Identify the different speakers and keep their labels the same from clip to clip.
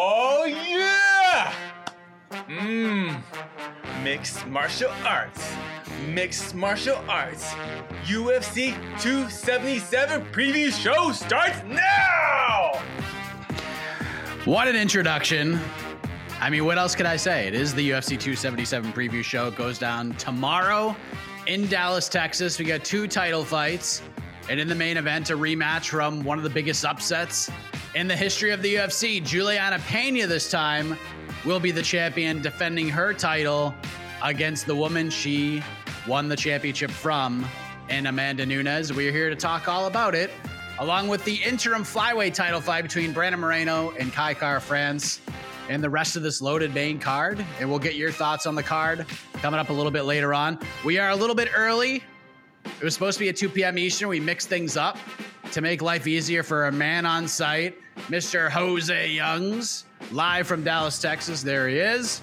Speaker 1: Oh, yeah! Mmm. Mixed martial arts. Mixed martial arts. UFC 277 preview show starts now!
Speaker 2: What an introduction. I mean, what else could I say? It is the UFC 277 preview show. It goes down tomorrow in Dallas, Texas. We got two title fights. And in the main event, a rematch from one of the biggest upsets in the history of the UFC. Juliana Pena this time will be the champion defending her title against the woman she won the championship from in Amanda Nunes. We're here to talk all about it, along with the interim flyweight title fight between Brandon Moreno and Kai Kara-France and the rest of this loaded main card. And we'll get your thoughts on the card coming up a little bit later on. We are a little bit early. It was supposed to be at 2 p.m. Eastern. We mixed things up to make life easier for a man on site, Mr. Jose Youngs, live from Dallas, Texas. There he is.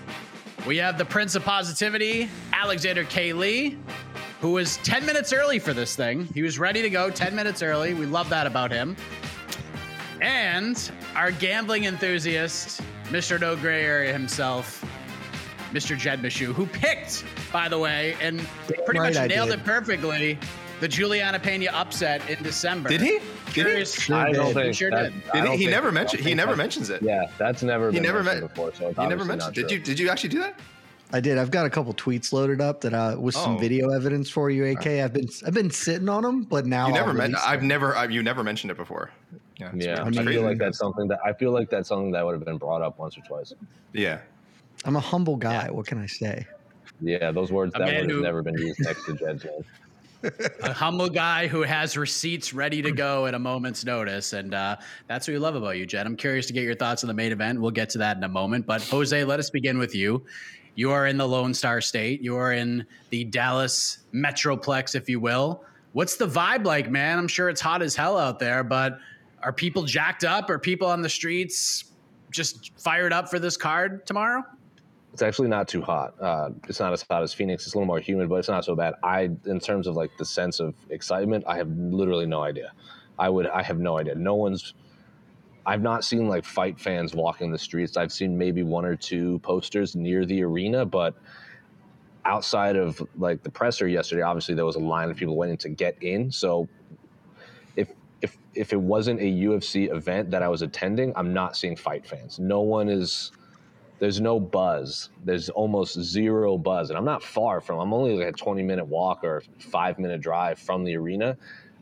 Speaker 2: We have the Prince of Positivity, Alexander K. Lee, who was 10 minutes early for this thing. He was ready to go 10 minutes early. We love that about him. And our gambling enthusiast, Mr. No Gray Area himself, Mr. Jed Meshew, who picked, by the way, and pretty
Speaker 3: right
Speaker 2: much
Speaker 3: I
Speaker 2: nailed
Speaker 3: did.
Speaker 2: it perfectly, the Juliana Pena upset in December.
Speaker 4: Did he? Did he?
Speaker 3: Sure
Speaker 5: I don't
Speaker 3: did.
Speaker 5: think
Speaker 2: He sure
Speaker 5: that-
Speaker 2: did.
Speaker 4: Did
Speaker 5: don't
Speaker 4: he? He
Speaker 5: think-
Speaker 4: never mentioned. He never mentions it.
Speaker 5: Yeah, that's never
Speaker 4: He
Speaker 5: been
Speaker 4: never
Speaker 5: mentioned
Speaker 4: men-
Speaker 5: before. So it's
Speaker 4: He never mentioned. Did
Speaker 5: true.
Speaker 4: you? Did you actually do that?
Speaker 3: I did. I've got a couple tweets loaded up that uh, with some
Speaker 4: Oh.
Speaker 3: video evidence for you, AK. I've been I've been sitting on them, but now
Speaker 4: You
Speaker 3: I'll
Speaker 4: never met. I've never. I, you never mentioned it before. Yeah. it's
Speaker 5: Yeah,
Speaker 4: weird.
Speaker 5: I feel like that's something that I feel like that's something that would have been brought up once or twice.
Speaker 4: Yeah.
Speaker 3: I'm a humble guy. What can I say?
Speaker 5: Yeah, those words
Speaker 2: A
Speaker 5: that
Speaker 2: man
Speaker 5: would have
Speaker 2: who-
Speaker 5: never been used next to Jed's
Speaker 2: a humble guy who has receipts ready to go at a moment's notice. And uh, that's what we love about you, Jed. I'm curious to get your thoughts on the main event. We'll get to that in a moment. But Jose, let us begin with you. You are in the Lone Star State. You are in the Dallas Metroplex, if you will. What's the vibe like, man? I'm sure it's hot as hell out there, but are people jacked up? Are people on the streets just fired up for this card tomorrow?
Speaker 5: It's actually not too hot. Uh, it's not as hot as Phoenix. It's a little more humid, but it's not so bad. I, in terms of like the sense of excitement, I have literally no idea. I would, I have no idea. No one's. I've not seen like fight fans walking the streets. I've seen maybe one or two posters near the arena, but outside of like the presser yesterday, obviously there was a line of people waiting to get in. So if if if it wasn't a UFC event that I was attending, I'm not seeing fight fans. No one is there's no buzz. There's almost zero buzz. And I'm not far from I'm only like a 20 minute walk or five minute drive from the arena.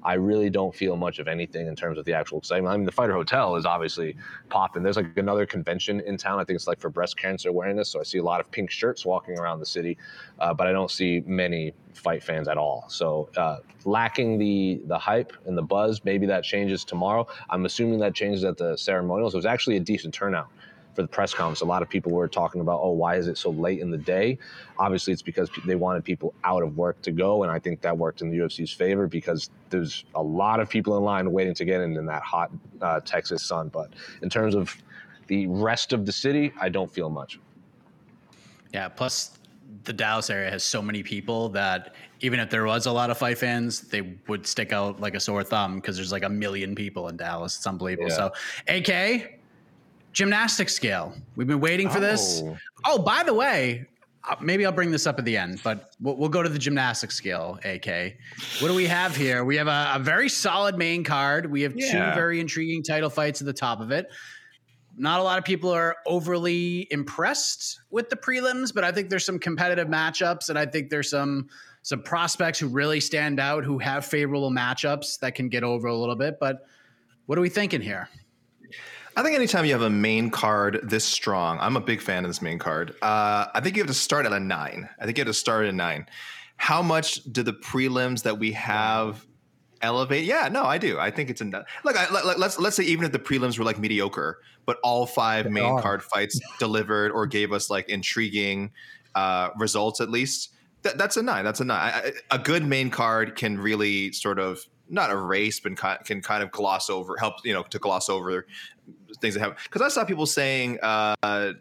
Speaker 5: I really don't feel much of anything in terms of the actual excitement. I mean, the Fighter Hotel is obviously popping. There's like another convention in town. I think it's like for breast cancer awareness. So I see a lot of pink shirts walking around the city, uh, but I don't see many fight fans at all. So uh, lacking the the hype and the buzz. Maybe that changes tomorrow. I'm assuming that changes at the ceremonials. It was actually a decent turnout for the press conference. A lot of people were talking about, oh, why is it so late in the day? Obviously, it's because they wanted people out of work to go, and I think that worked in the UFC's favor because there's a lot of people in line waiting to get in in that hot uh, Texas sun. But in terms of the rest of the city, I don't feel much.
Speaker 2: Yeah. Plus, the Dallas area has so many people that even if there was a lot of fight fans, they would stick out like a sore thumb because there's like a million people in Dallas. It's unbelievable. Yeah. So, AK, gymnastics scale. We've been waiting for oh. this. Oh, by the way, uh, maybe I'll bring this up at the end, but we'll, we'll, go to the gymnastic scale. AK, what do we have here? We have a, a very solid main card. We have yeah. two very intriguing title fights at the top of it. Not a lot of people are overly impressed with the prelims, but I think there's some competitive matchups, and I think there's some some prospects who really stand out, who have favorable matchups that can get over a little bit. But what are we thinking here?
Speaker 4: I think anytime you have a main card this strong, I'm a big fan of this main card. Uh, I think you have to start at a nine. I think you have to start at a nine. How much do the prelims that we have elevate? Yeah, no, I do. I think it's a look. I, let, let's let's say even if the prelims were like mediocre, but all five main card fights delivered or gave us like intriguing uh, results at least. That, that's a nine. That's a nine. I, a good main card can really sort of not erase, but can kind of gloss over, help you know to gloss over things that happen. Because I saw people saying, uh,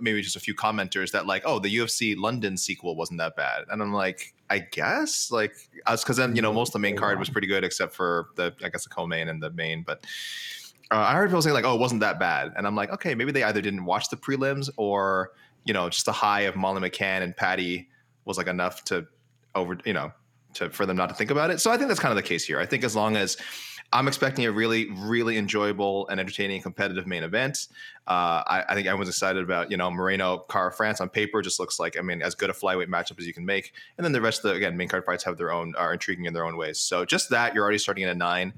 Speaker 4: maybe just a few commenters that like, oh, the UFC London sequel wasn't that bad, and I'm like, I guess like because then you know most of the main card was pretty good except for the I guess the co-main and the main, but. Uh, I heard people saying like, "Oh, it wasn't that bad," and I'm like, "Okay, maybe they either didn't watch the prelims, or you know, just the high of Molly McCann and Patty was like enough to over, you know, to for them not to think about it. So I think that's kind of the case here. I think as long as I'm expecting a really, really enjoyable and entertaining competitive main event. Uh, I, I, think everyone's excited about, you know, Moreno, Kara France on paper just looks like, I mean, as good a flyweight matchup as you can make. And then the rest of the, again, main card fights have their own, are intriguing in their own ways. So just that, you're already starting at a nine.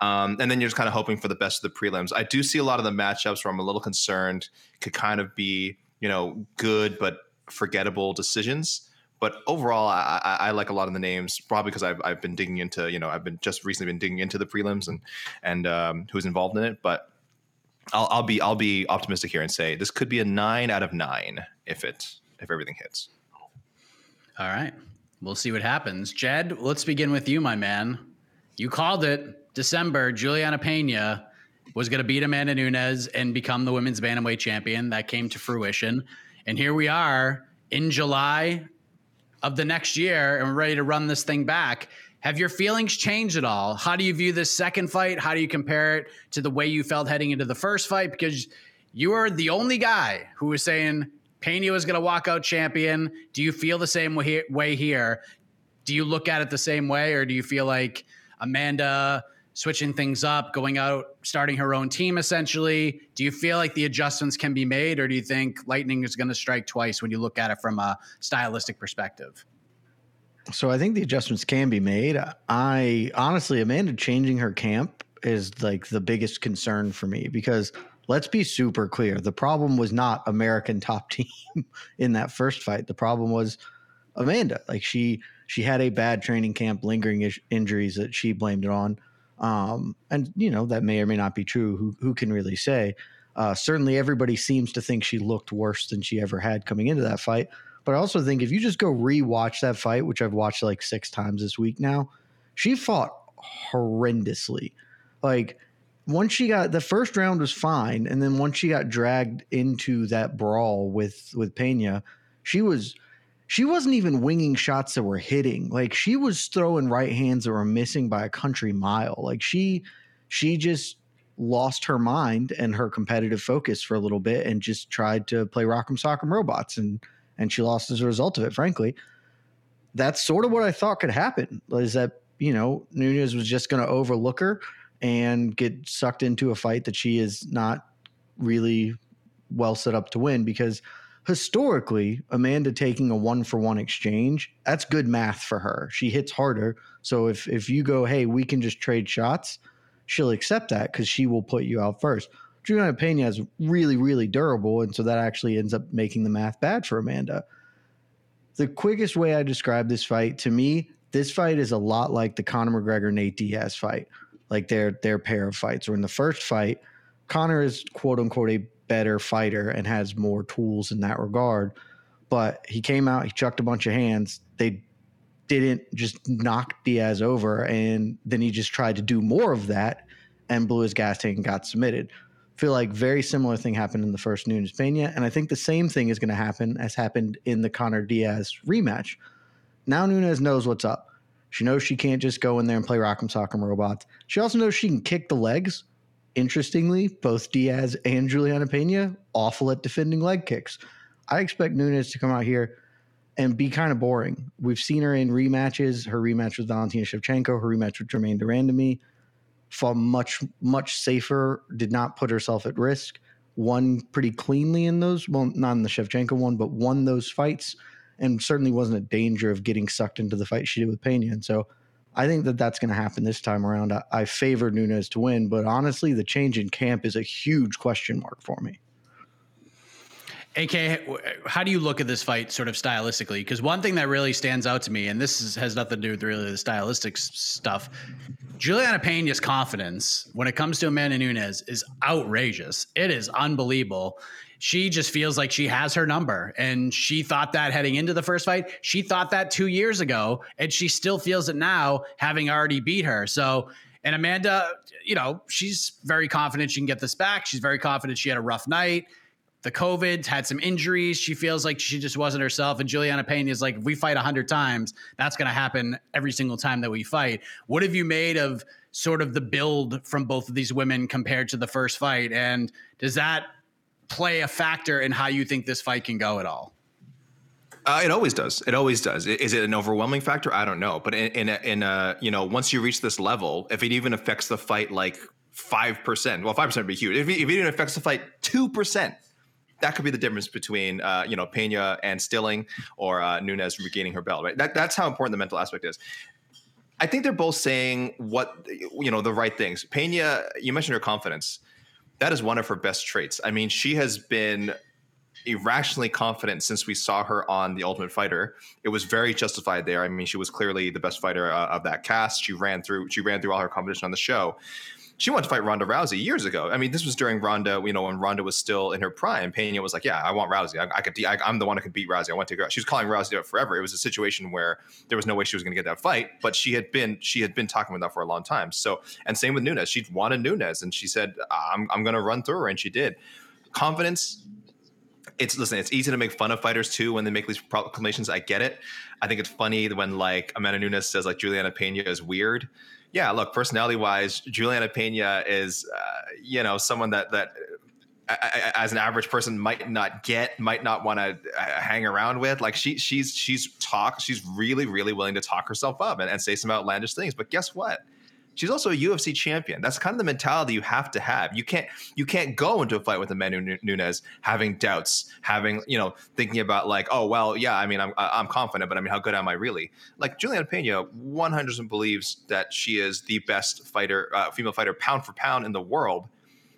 Speaker 4: Um, and then you're just kind of hoping for the best of the prelims. I do see a lot of the matchups where I'm a little concerned could kind of be, you know, good but forgettable decisions. But overall, I, I, like a lot of the names, probably because I've, I've been digging into, you know, I've been just recently been digging into the prelims and and um, who's involved in it. But I'll, I'll be I'll be optimistic here and say this could be a nine out of nine if it if everything hits.
Speaker 2: All right, we'll see what happens. Jed, let's begin with you, my man. You called it December. Juliana Pena was going to beat Amanda Nunes and become the women's bantamweight champion. That came to fruition, and here we are in July of the next year and we're ready to run this thing back. Have your feelings changed at all? How do you view this second fight? How do you compare it to the way you felt heading into the first fight? Because you are the only guy who was saying Pena was going to walk out champion. Do you feel the same way here? Do you look at it the same way, or do you feel like Amanda switching things up, going out, starting her own team essentially. Do you feel like the adjustments can be made, or do you think Lightning is going to strike twice when you look at it from a stylistic perspective?
Speaker 3: So I think the adjustments can be made. I honestly, Amanda changing her camp is like the biggest concern for me because let's be super clear. The problem was not American top team in that first fight. The problem was Amanda. Like she she had a bad training camp, lingering injuries that she blamed it on. Um, and you know that may or may not be true. Who who can really say? Uh, certainly, everybody seems to think she looked worse than she ever had coming into that fight. But I also think if you just go rewatch that fight, which I've watched like six times this week now, she fought horrendously. Like once she got the first round was fine, and then once she got dragged into that brawl with with Pena, she was she wasn't even winging shots that were hitting. Like she was throwing right hands that were missing by a country mile. Like she she just lost her mind and her competitive focus for a little bit and just tried to play Rock'em Sock'em Robots and and she lost as a result of it, frankly. That's sort of what I thought could happen. Is that, you know, Nunes was just gonna overlook her and get sucked into a fight that she is not really well set up to win because historically, Amanda taking a one for one exchange, that's good math for her. She hits harder. So if if you go, hey, we can just trade shots, she'll accept that because she will put you out first. Juliana Pena is really, really durable, and so that actually ends up making the math bad for Amanda. The quickest way I describe this fight to me, this fight is a lot like the Conor McGregor Nate Diaz fight, like their their pair of fights. Or in the first fight, Conor is quote unquote a better fighter and has more tools in that regard. But he came out, he chucked a bunch of hands. They didn't just knock Diaz over, and then he just tried to do more of that and blew his gas tank and got submitted. Feel like very similar thing happened in the first Nunes Pena, and I think the same thing is going to happen as happened in the Conor Diaz rematch. Now Nunes knows what's up. She knows she can't just go in there and play Rock'em Sock'em Robots. She also knows she can kick the legs, Interestingly, both Diaz and Juliana Pena awful at defending leg kicks. I expect Nunes to come out here and be kind of boring. We've seen her in rematches. Her rematch with Valentina Shevchenko, her rematch with Germaine de Randamie, fought much much safer. Did not put herself at risk. Won pretty cleanly in those. Well, not in the Shevchenko one, but won those fights, and certainly wasn't a danger of getting sucked into the fight she did with Pena. And so I think that that's going to happen this time around. I, I favor Nunes to win, but honestly, the change in camp is a huge question mark for me.
Speaker 2: AK, how do you look at this fight sort of stylistically? Because one thing that really stands out to me, and this is, has nothing to do with really the stylistic stuff, Juliana Pena's confidence when it comes to Amanda Nunes is outrageous. It is unbelievable she just feels like she has her number. And she thought that heading into the first fight. She thought that two years ago, and she still feels it now, having already beat her. So, and Amanda, you know, she's very confident she can get this back. She's very confident she had a rough night. The COVID had some injuries. She feels like she just wasn't herself. And Juliana Pena is like, if we fight 100 times, that's going to happen every single time that we fight. What have you made of sort of the build from both of these women compared to the first fight? And does that play a factor in how you think this fight can go at all?
Speaker 4: Uh, it always does. It always does. Is it an overwhelming factor? I don't know. But in in a, in you know once you reach this level, if it even affects the fight like five percent, well, five percent would be huge. If it, if it even affects the fight two percent, that could be the difference between uh, you know Pena and Stilling or uh, Nunes regaining her belt. Right. That, that's how important the mental aspect is. I think they're both saying what you know the right things. Pena, you mentioned her confidence that is one of her best traits. I mean, she has been irrationally confident since we saw her on The Ultimate Fighter. It was very justified there. I mean, she was clearly the best fighter uh, of that cast. She ran through she ran through all her competition on the show she wanted to fight Ronda Rousey years ago. I mean, this was during Ronda, you know, when Ronda was still in her prime. Pena was like, "Yeah, I want Rousey. I, I could. I, am the one who could beat Rousey. I want to go." She was calling Rousey out forever. It was a situation where there was no way she was going to get that fight, but she had been she had been talking about that for a long time. So, and same with Nunes. She wanted Nunes, and she said, "I'm I'm going to run through her," and she did. Confidence. It's listen. It's easy to make fun of fighters too when they make these proclamations. I get it. I think it's funny when like Amanda Nunes says like Juliana Pena is weird yeah, look, personality wise, Juliana Pena is, uh, you know, someone that that uh, as an average person might not get, might not want to uh, hang around with. Like she, she's she's talk, she's really really willing to talk herself up and, and say some outlandish things. But guess what? She's also a UFC champion. That's kind of the mentality you have to have. You can't you can't go into a fight with Amanda Nunes having doubts, having you know thinking about like, oh well, yeah, I mean, I'm I'm confident, but I mean, how good am I really? Like Juliana Pena, 100% believes that she is the best fighter, uh, female fighter, pound for pound in the world.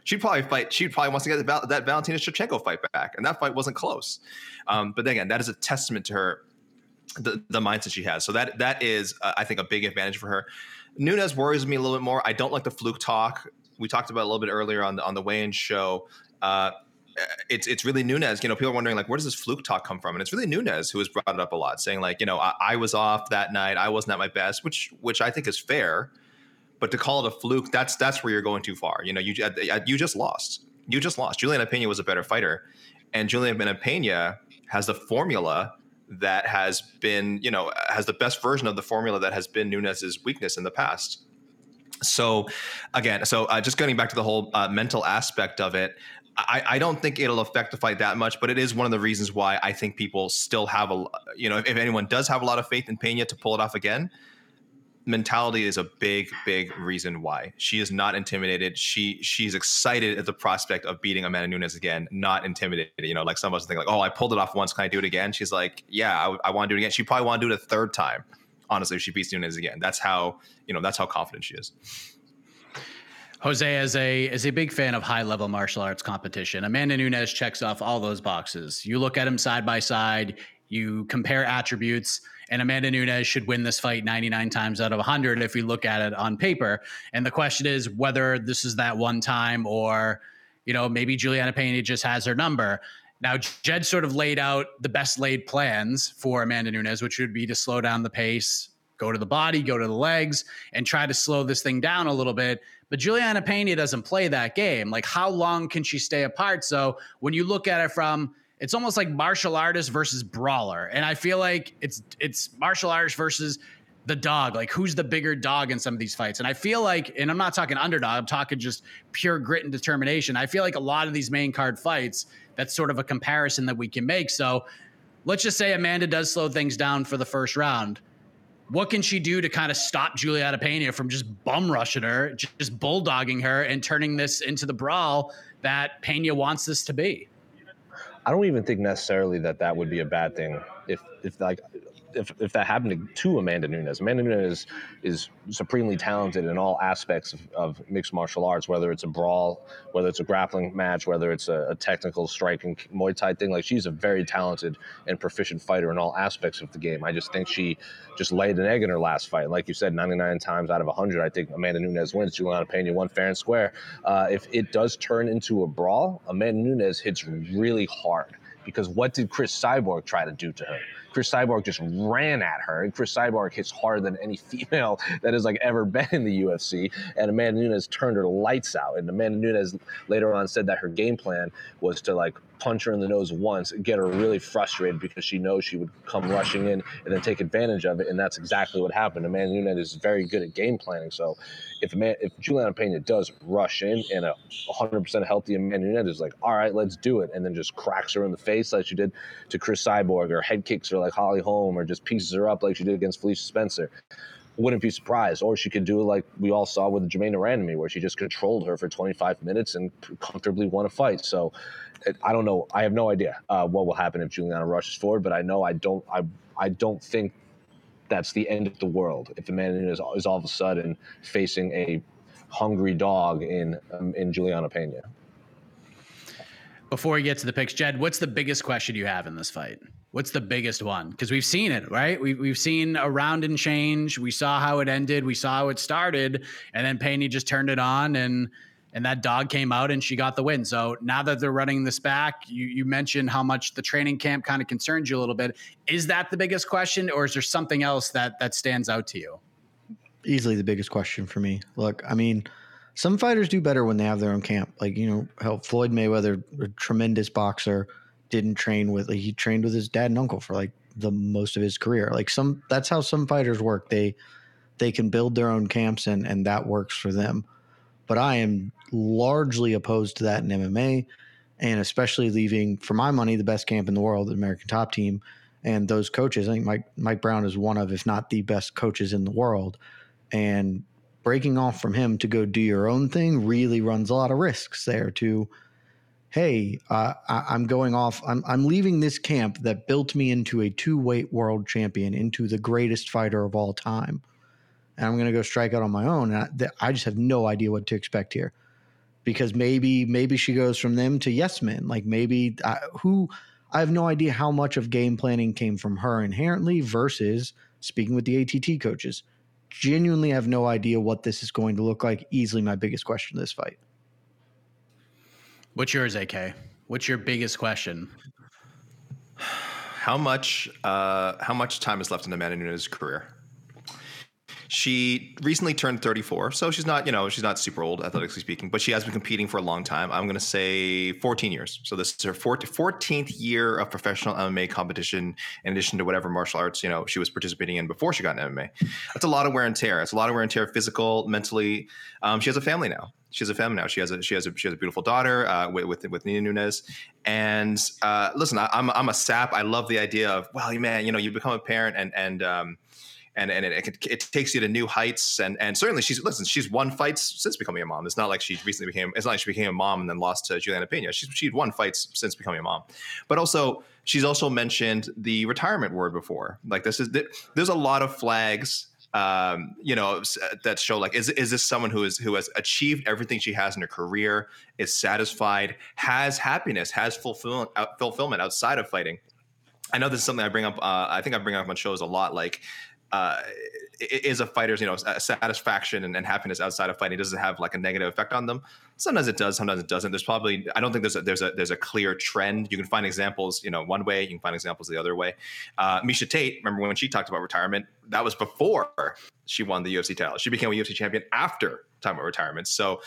Speaker 4: She'd probably fight. She probably wants to get that, that Valentina Shevchenko fight back, and that fight wasn't close. Um, but then again, that is a testament to her the, the mindset she has. So that that is, uh, I think, a big advantage for her. Nunes worries me a little bit more. I don't like the fluke talk. We talked about a little bit earlier on the on the weigh-in show. Uh, it's it's really Nunes. You know, people are wondering like, where does this fluke talk come from? And it's really Nunes who has brought it up a lot, saying like, you know, I, I was off that night. I wasn't at my best, which which I think is fair. But to call it a fluke, that's that's where you're going too far. You know, you you just lost. You just lost. Juliana Pena was a better fighter, and Juliana Pena has the formula that has been, you know, has the best version of the formula that has been Nunes's weakness in the past. So, again, so uh, just getting back to the whole uh, mental aspect of it, I, I, don't think it'll affect the fight that much, but it is one of the reasons why I think people still have a, you know, if, if anyone does have a lot of faith in Pena to pull it off again, mentality is a big, big reason why she is not intimidated. She she's excited at the prospect of beating Amanda Nunes again, not intimidated. You know, like some of us think like, oh, I pulled it off once. Can I do it again? She's like, yeah, I, I want to do it again. She probably want to do it a third time. Honestly, if she beats Nunes again, that's how you know that's how confident she is.
Speaker 2: Jose is a is a big fan of high level martial arts competition. Amanda Nunes checks off all those boxes. You look at him side by side, you compare attributes, and Amanda Nunes should win this fight 99 times out of 100 if we look at it on paper. And the question is whether this is that one time or, you know, maybe Juliana Pena just has her number. Now, Jed sort of laid out the best laid plans for Amanda Nunes, which would be to slow down the pace, go to the body, go to the legs, and try to slow this thing down a little bit. But Juliana Pena doesn't play that game. Like, how long can she stay apart? So when you look at it from, it's almost like martial artist versus brawler, and I feel like it's it's martial artist versus the dog. Like, who's the bigger dog in some of these fights? And I feel like, and I'm not talking underdog, I'm talking just pure grit and determination. I feel like a lot of these main card fights, that's sort of a comparison that we can make. So let's just say Amanda does slow things down for the first round what can she do to kind of stop Juliana Pena from just bum rushing her, just bulldogging her, and turning this into the brawl that Pena wants this to be?
Speaker 5: I don't even think necessarily that that would be a bad thing if if like if, if that happened to, Amanda Nunes. Amanda Nunes is supremely talented in all aspects of, of, mixed martial arts, whether it's a brawl, whether it's a grappling match, whether it's a, a, technical striking Muay Thai thing. Like she's a very talented and proficient fighter in all aspects of the game. I just think she just laid an egg in her last fight. Like you said, 99 times out of 100, I think Amanda Nunes wins. Juliana Pena won fair and square. Uh, if it does turn into a brawl, Amanda Nunes hits really hard because what did Cris Cyborg try to do to her? Cris Cyborg just ran at her, and Cris Cyborg hits harder than any female that has like ever been in the UFC. And Amanda Nunes turned her lights out. And Amanda Nunes later on said that her game plan was to like punch her in the nose once, get her really frustrated because she knows she would come rushing in and then take advantage of it. And that's exactly what happened. Amanda Nunes is very good at game planning. So if man, if Juliana Pena does rush in and a 100% healthy Amanda Nunes is like, all right, let's do it, and then just cracks her in the face like she did to Cris Cyborg or head kicks her like Holly Holm or just pieces her up like she did against Felicia Spencer wouldn't be surprised. Or she could do like we all saw with Germaine de where she just controlled her for 25 minutes and comfortably won a fight. So I don't know. I have no idea uh, what will happen if Juliana rushes forward, but I know I don't. I I don't think that's the end of the world if Amanda is, is all of a sudden facing a hungry dog in um, in Juliana Pena.
Speaker 2: Before we get to the picks, Jed, what's the biggest question you have in this fight? What's the biggest one? Because we've seen it, right? We've, we've seen a round and change. We saw how it ended. We saw how it started. And then Pena just turned it on and and that dog came out and she got the win. So now that they're running this back, you, you mentioned how much the training camp kind of concerns you a little bit. Is that the biggest question, or is there something else that that stands out to you?
Speaker 3: Easily the biggest question for me. Look, I mean, some fighters do better when they have their own camp. Like you know how Floyd Mayweather, a tremendous boxer, didn't train with. Like, he trained with his dad and uncle for like the most of his career. Like some, that's how some fighters work. They they can build their own camps and and that works for them but I am largely opposed to that in MMA, and especially leaving, for my money, the best camp in the world, the American Top Team, and those coaches. I think Mike Mike Brown is one of, if not the best coaches in the world, and breaking off from him to go do your own thing really runs a lot of risks there. To hey, uh, I, am going off. I'm I'm leaving this camp that built me into a two weight world champion, into the greatest fighter of all time and I'm going to go strike out on my own. And I, I, just have no idea what to expect here because maybe maybe she goes from them to yes men. Like maybe I, who I have no idea how much of game planning came from her inherently versus speaking with the ATT coaches. Genuinely have no idea what this is going to look like. Easily my biggest question of this fight.
Speaker 2: What's yours, AK? What's your biggest question?
Speaker 4: How much uh, how much time is left in Amanda Nunes' career? She recently turned 34, so she's not, you know, she's not super old, athletically speaking, but she has been competing for a long time. I'm going to say 14 years. So this is her 14th year of professional MMA competition, in addition to whatever martial arts, you know, she was participating in before she got in MMA. That's a lot of wear and tear. It's a lot of wear and tear, physical, mentally. Um, she has a family now she has a family now. She has a she has a she has a beautiful daughter uh, with, with, with Nina Nunes. And uh, listen, I, am I'm, I'm a sap. I love the idea of well, you man, you know, you become a parent and and um, and and it, it, it, takes you to new heights. And and certainly she's listen, she's won fights since becoming a mom. It's not like she recently became. It's not like she became a mom and then lost to Juliana Pena. She's she'd won fights since becoming a mom, but also she's also mentioned the retirement word before. Like this is there's a lot of flags um, you know, that show like is is this someone who is who has achieved everything she has in her career, is satisfied, has happiness, has fulfillment fulfillment outside of fighting. I know this is something I bring up. Uh, I think I bring up on shows a lot. Like uh, is a fighter's you know satisfaction and, and, happiness outside of fighting. Does it have like a negative effect on them. Sometimes it does sometimes it doesn't. There's probably i don't think there's a there's a there's a clear trend. You can find examples you know one way you can find examples the other way. Uh, miesha tate remember when she talked about retirement? That was before she won the ufc title. She became a ufc champion after time of retirement. So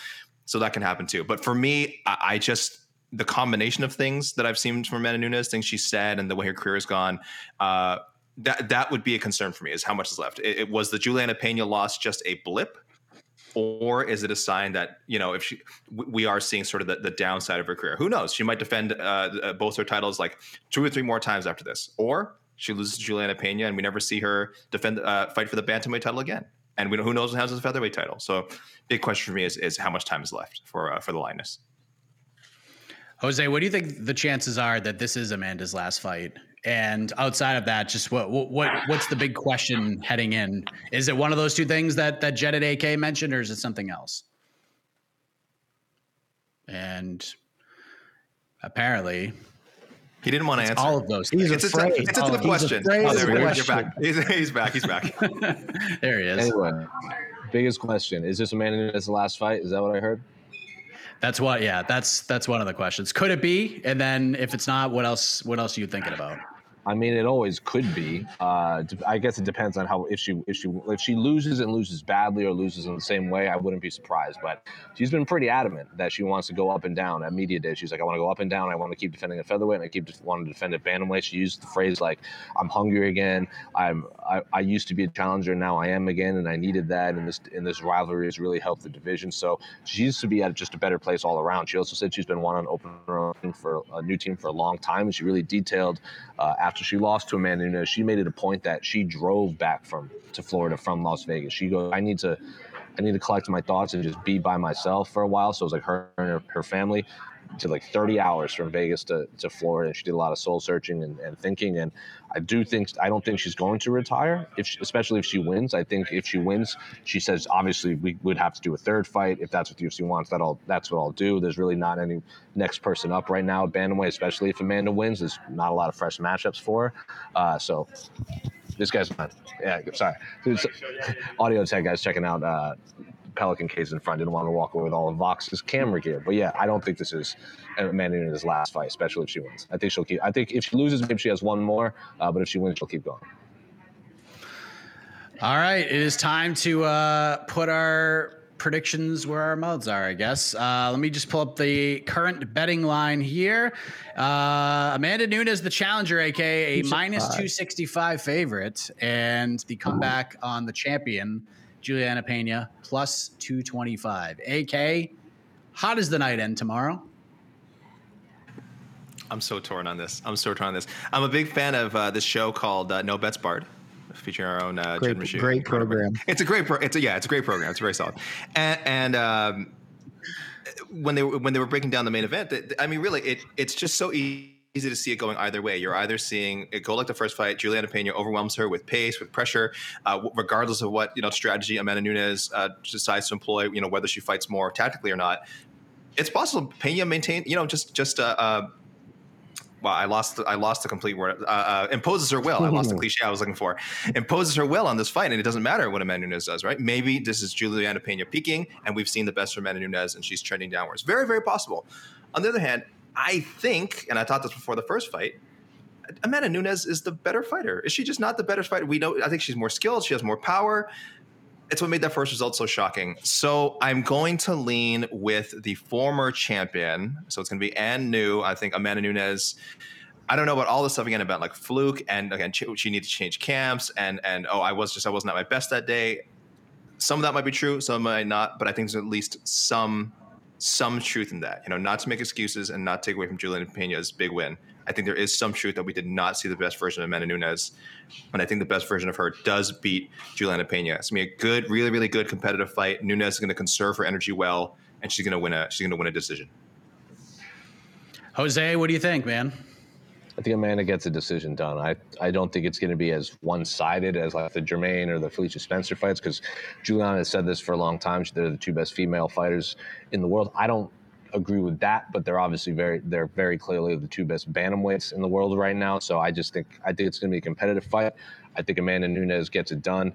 Speaker 4: so that can happen too. But for me I, I just the combination of things that I've seen from Amanda Nunes, things she said, and the way her career has gone, uh, that that would be a concern for me is how much is left. It, it, was the Juliana Pena loss just a blip, or is it a sign that you know if she we are seeing sort of the, the downside of her career? Who knows? She might defend uh, uh, both her titles like two or three more times after this, or she loses to Juliana Pena and we never see her defend uh, fight for the bantamweight title again. And we know who knows what happens with the featherweight title. So, big question for me is, is how much time is left for uh, for the Lioness.
Speaker 2: Jose, what do you think the chances are that this is Amanda's last fight? And outside of that, just what what what's the big question heading in? Is it one of those two things that that Jedit AK mentioned, or is it something else? And apparently,
Speaker 4: he didn't want to answer
Speaker 2: all of those.
Speaker 4: Things. He's it's afraid. A, it's a tough oh, question. Oh, there we go. You're back. He's, he's back. He's back.
Speaker 2: there he is.
Speaker 5: Anyway, biggest question: Is this a man in his last fight? Is that what I heard?
Speaker 2: That's what. Yeah, that's that's one of the questions. Could it be? And then if it's not, what else? What else are you thinking about?
Speaker 5: I mean, it always could be. Uh, I guess it depends on how if she if she if she loses and loses badly or loses in the same way, I wouldn't be surprised. But she's been pretty adamant that she wants to go up and down at media day. She's like, I want to go up and down. I want to keep defending a featherweight, and I keep wanting to defend at bantamweight. She used the phrase like, "I'm hungry again. I'm I, I used to be a challenger, now I am again, and I needed that. And this in this rivalry has really helped the division. So she used to be at just a better place all around. She also said she's been one on opener for a new team for a long time, and she really detailed uh, after she lost to Amanda Nunes, she made it a point that she drove back from to Florida from Las Vegas. She goes, I need to, I need to collect my thoughts and just be by myself for a while. So it was like her and her, her family did like 30 hours from Vegas to, to Florida. And she did a lot of soul searching and, and thinking. And I do think, I don't think she's going to retire, if she, especially if she wins. I think if she wins, she says, obviously, we would have to do a third fight. If that's what the UFC wants, that I'll, that's what I'll do. There's really not any next person up right now at Bantamweight, especially if Amanda wins. There's not a lot of fresh matchups for her. Uh, so this guy's not. Yeah, sorry. Audio tech guys checking out uh, Pelican case in front. Didn't want to walk away with all of Vox's camera gear. But yeah, I don't think this is Amanda Nunes' last fight, especially if she wins. I think she'll keep. I think if she loses, maybe she has one more. Uh, but if she wins, she'll keep going.
Speaker 2: All right, it is time to uh, put our predictions where our mouths are, I guess. Uh, let me just pull up the current betting line here. Uh, Amanda Nunes, the challenger, aka a minus 265 favorite, and the comeback on the champion Juliana Pena plus 225. AK, how does the night end tomorrow?
Speaker 4: I'm so torn on this. I'm so torn on this. I'm a big fan of uh, this show called uh, No Bets Barred, featuring our own uh,
Speaker 3: great, great program.
Speaker 4: It's a great pro. It's a, yeah, it's a great program. It's very solid. And, and um, when they when they were breaking down the main event, I mean, really, it it's just so easy easy to see it going either way. You're either seeing it go like the first fight, Juliana Pena overwhelms her with pace, with pressure, uh, regardless of what you know strategy Amanda Nunes uh, decides to employ. You know whether she fights more tactically or not. It's possible Pena maintain. You know just just uh, uh well, I lost I lost the complete word. Uh, uh, imposes her will. I lost the cliche I was looking for. Imposes her will on this fight, and it doesn't matter what Amanda Nunes does, right? Maybe this is Juliana Pena peaking, and we've seen the best from Amanda Nunes, and she's trending downwards. Very, very possible. On the other hand, I think, and I thought this before the first fight, Amanda Nunes is the better fighter. Is she just not the better fighter? We know. I think she's more skilled. She has more power. It's what made that first result so shocking. So I'm going to lean with the former champion. So it's going to be and new. I think Amanda Nunes. I don't know about all the stuff again about like fluke and again she, she to change camps and and oh I was just I wasn't at my best that day. Some of that might be true, some might not, but I think there's at least some some truth in that. You know, not to make excuses and not take away from Juliana Pena's big win. I think there is some truth that we did not see the best version of Amanda Nunes, and I think the best version of her does beat Juliana Pena. It's gonna be a good, really, really good competitive fight. Nunes is to conserve her energy well, and she's to win a she's to win a decision.
Speaker 2: Jose, what do you think, man?
Speaker 5: I think Amanda gets a decision done. I, I don't think it's going to be as one sided as like the Germaine or the Felicia Spencer fights because Juliana has said this for a long time. They're the two best female fighters in the world. I don't agree with that, but they're obviously very they're very clearly the two best bantamweights in the world right now. So I just think I think it's going to be a competitive fight. I think Amanda Nunes gets it done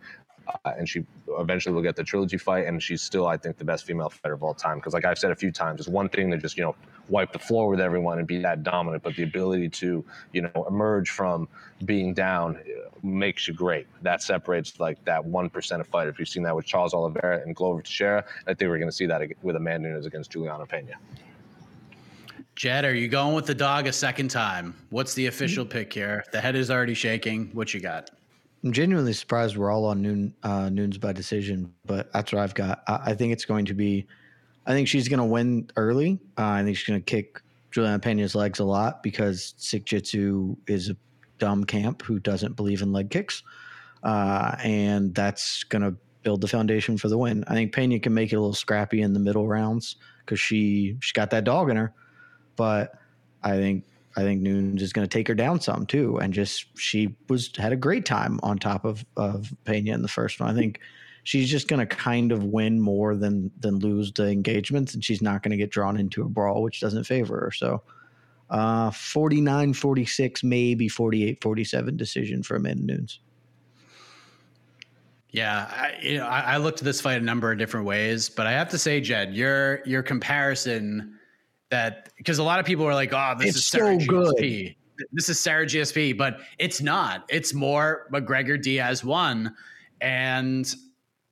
Speaker 5: uh, and she eventually will get the trilogy fight. And she's still, I think, the best female fighter of all time. Because, like I've said a few times, it's one thing to just you know wipe the floor with everyone and be that dominant, but the ability to you know emerge from being down uh, makes you great. That separates like that one percent of fighters. We've seen that with Charles Oliveira and Glover Teixeira. I think we're going to see that with Amanda Nunes against Juliana Pena.
Speaker 2: Jed, are you going with the dog a second time? What's the official pick here? The head is already shaking. What you got?
Speaker 3: I'm genuinely surprised we're all on noon uh, Nunes by decision, but that's what I've got. I, I think it's going to be. I think she's going to win early. Uh, I think she's going to kick Juliana Pena's legs a lot because Sik Jitsu is a dumb camp who doesn't believe in leg kicks, uh, and that's going to build the foundation for the win. I think Pena can make it a little scrappy in the middle rounds because she she got that dog in her, but I think I think Nunes is going to take her down some too, and just she was had a great time on top of of Pena in the first one. I think she's just going to kind of win more than than lose the engagements, and she's not going to get drawn into a brawl, which doesn't favor her. So, uh, 49 46, maybe 48 47 decision for Amanda Nunes.
Speaker 2: Yeah, I, you know, I, I looked at this fight a number of different ways, but I have to say, Jed, your your comparison that because a lot of people are like, oh, this it's is Serra so GSP. Good. This is Serra GSP, but it's not. It's more McGregor Diaz one. And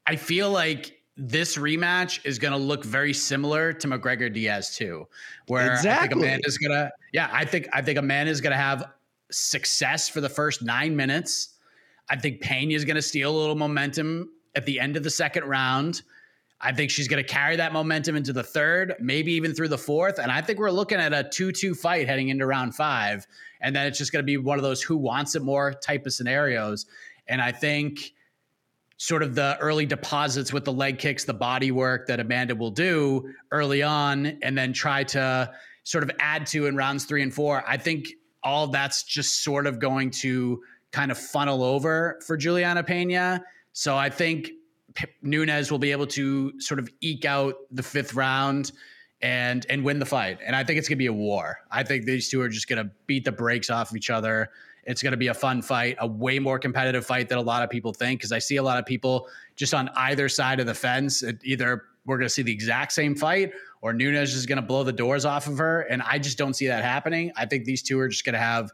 Speaker 2: I feel like this rematch is going to look very similar to McGregor Diaz too, where exactly. I think Amanda's going to, yeah, I think, I think Amanda's going to have success for the first nine minutes. I think Pena is going to steal a little momentum at the end of the second round. I think she's going to carry that momentum into the third, maybe even through the fourth. And I think we're looking at a 2 2 fight heading into round five. And then it's just going to be one of those who wants it more type of scenarios. And I think sort of the early deposits with the leg kicks, the body work that Amanda will do early on, and then try to sort of add to in rounds three and four. I think all that's just sort of going to kind of funnel over for Juliana Pena. So I think Nunes will be able to sort of eke out the fifth round and and win the fight. And I think it's gonna be a war. I think these two are just gonna beat the brakes off of each other. It's gonna be a fun fight, a way more competitive fight than a lot of people think. Because I see a lot of people just on either side of the fence. either we're gonna see the exact same fight, or Nunes is gonna blow the doors off of her. And I just don't see that happening. I think these two are just gonna have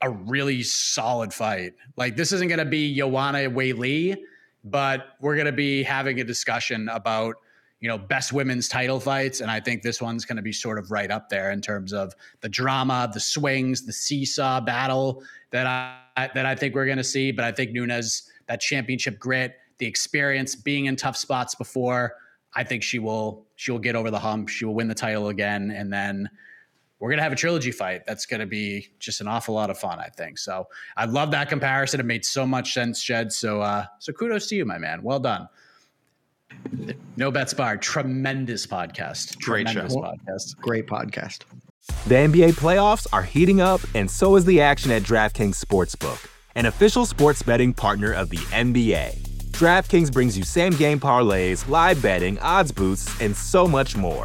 Speaker 2: a really solid fight. Like this isn't gonna be Joanna Weili but we're going to be having a discussion about you know best women's title fights and i think this one's going to be sort of right up there in terms of the drama the swings the seesaw battle that i that i think we're going to see. But i think nunes that championship grit the experience being in tough spots before i think she will she will get over the hump. She will win the title again and then we're going to have a trilogy fight. That's going to be just an awful lot of fun, I think. So I love that comparison. It made so much sense, Jed. So, uh, so kudos to you, my man. Well done. No bets barred. Tremendous podcast.
Speaker 4: Great
Speaker 2: Tremendous
Speaker 4: show.
Speaker 3: podcast. Great podcast.
Speaker 6: The NBA playoffs are heating up, and so is the action at DraftKings Sportsbook, an official sports betting partner of the NBA. DraftKings brings you same game parlays, live betting, odds boosts, and so much more.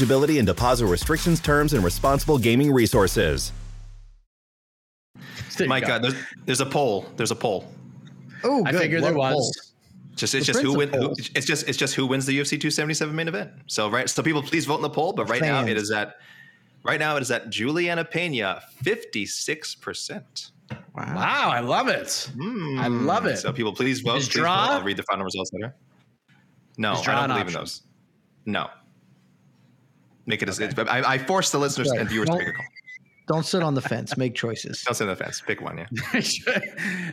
Speaker 7: and deposit restrictions, terms, and responsible gaming resources.
Speaker 4: Mike, uh, there's, there's a poll. There's a poll.
Speaker 3: Oh,
Speaker 2: I
Speaker 3: good.
Speaker 2: figured
Speaker 3: Love
Speaker 2: there was.
Speaker 3: poll.
Speaker 4: Just it's
Speaker 3: The
Speaker 4: just who win. Who, it's just it's just who wins the UFC 277 main event. So right, so people please vote in the poll. But right now it
Speaker 3: Fans.
Speaker 4: is at right now it is at Juliana Pena 56 percent.
Speaker 2: Wow, I love it. I love it.
Speaker 4: So people please vote. Please
Speaker 2: draw-
Speaker 4: vote. I'll read the final results later. No, I
Speaker 2: draw
Speaker 4: don't
Speaker 2: an
Speaker 4: believe in those. No. Make it as it's, I, I force the listeners
Speaker 3: Right.
Speaker 4: and viewers to
Speaker 3: Don't-
Speaker 4: make a call.
Speaker 3: Don't sit on the fence. Make choices.
Speaker 4: Don't sit on the fence. Pick one. Yeah.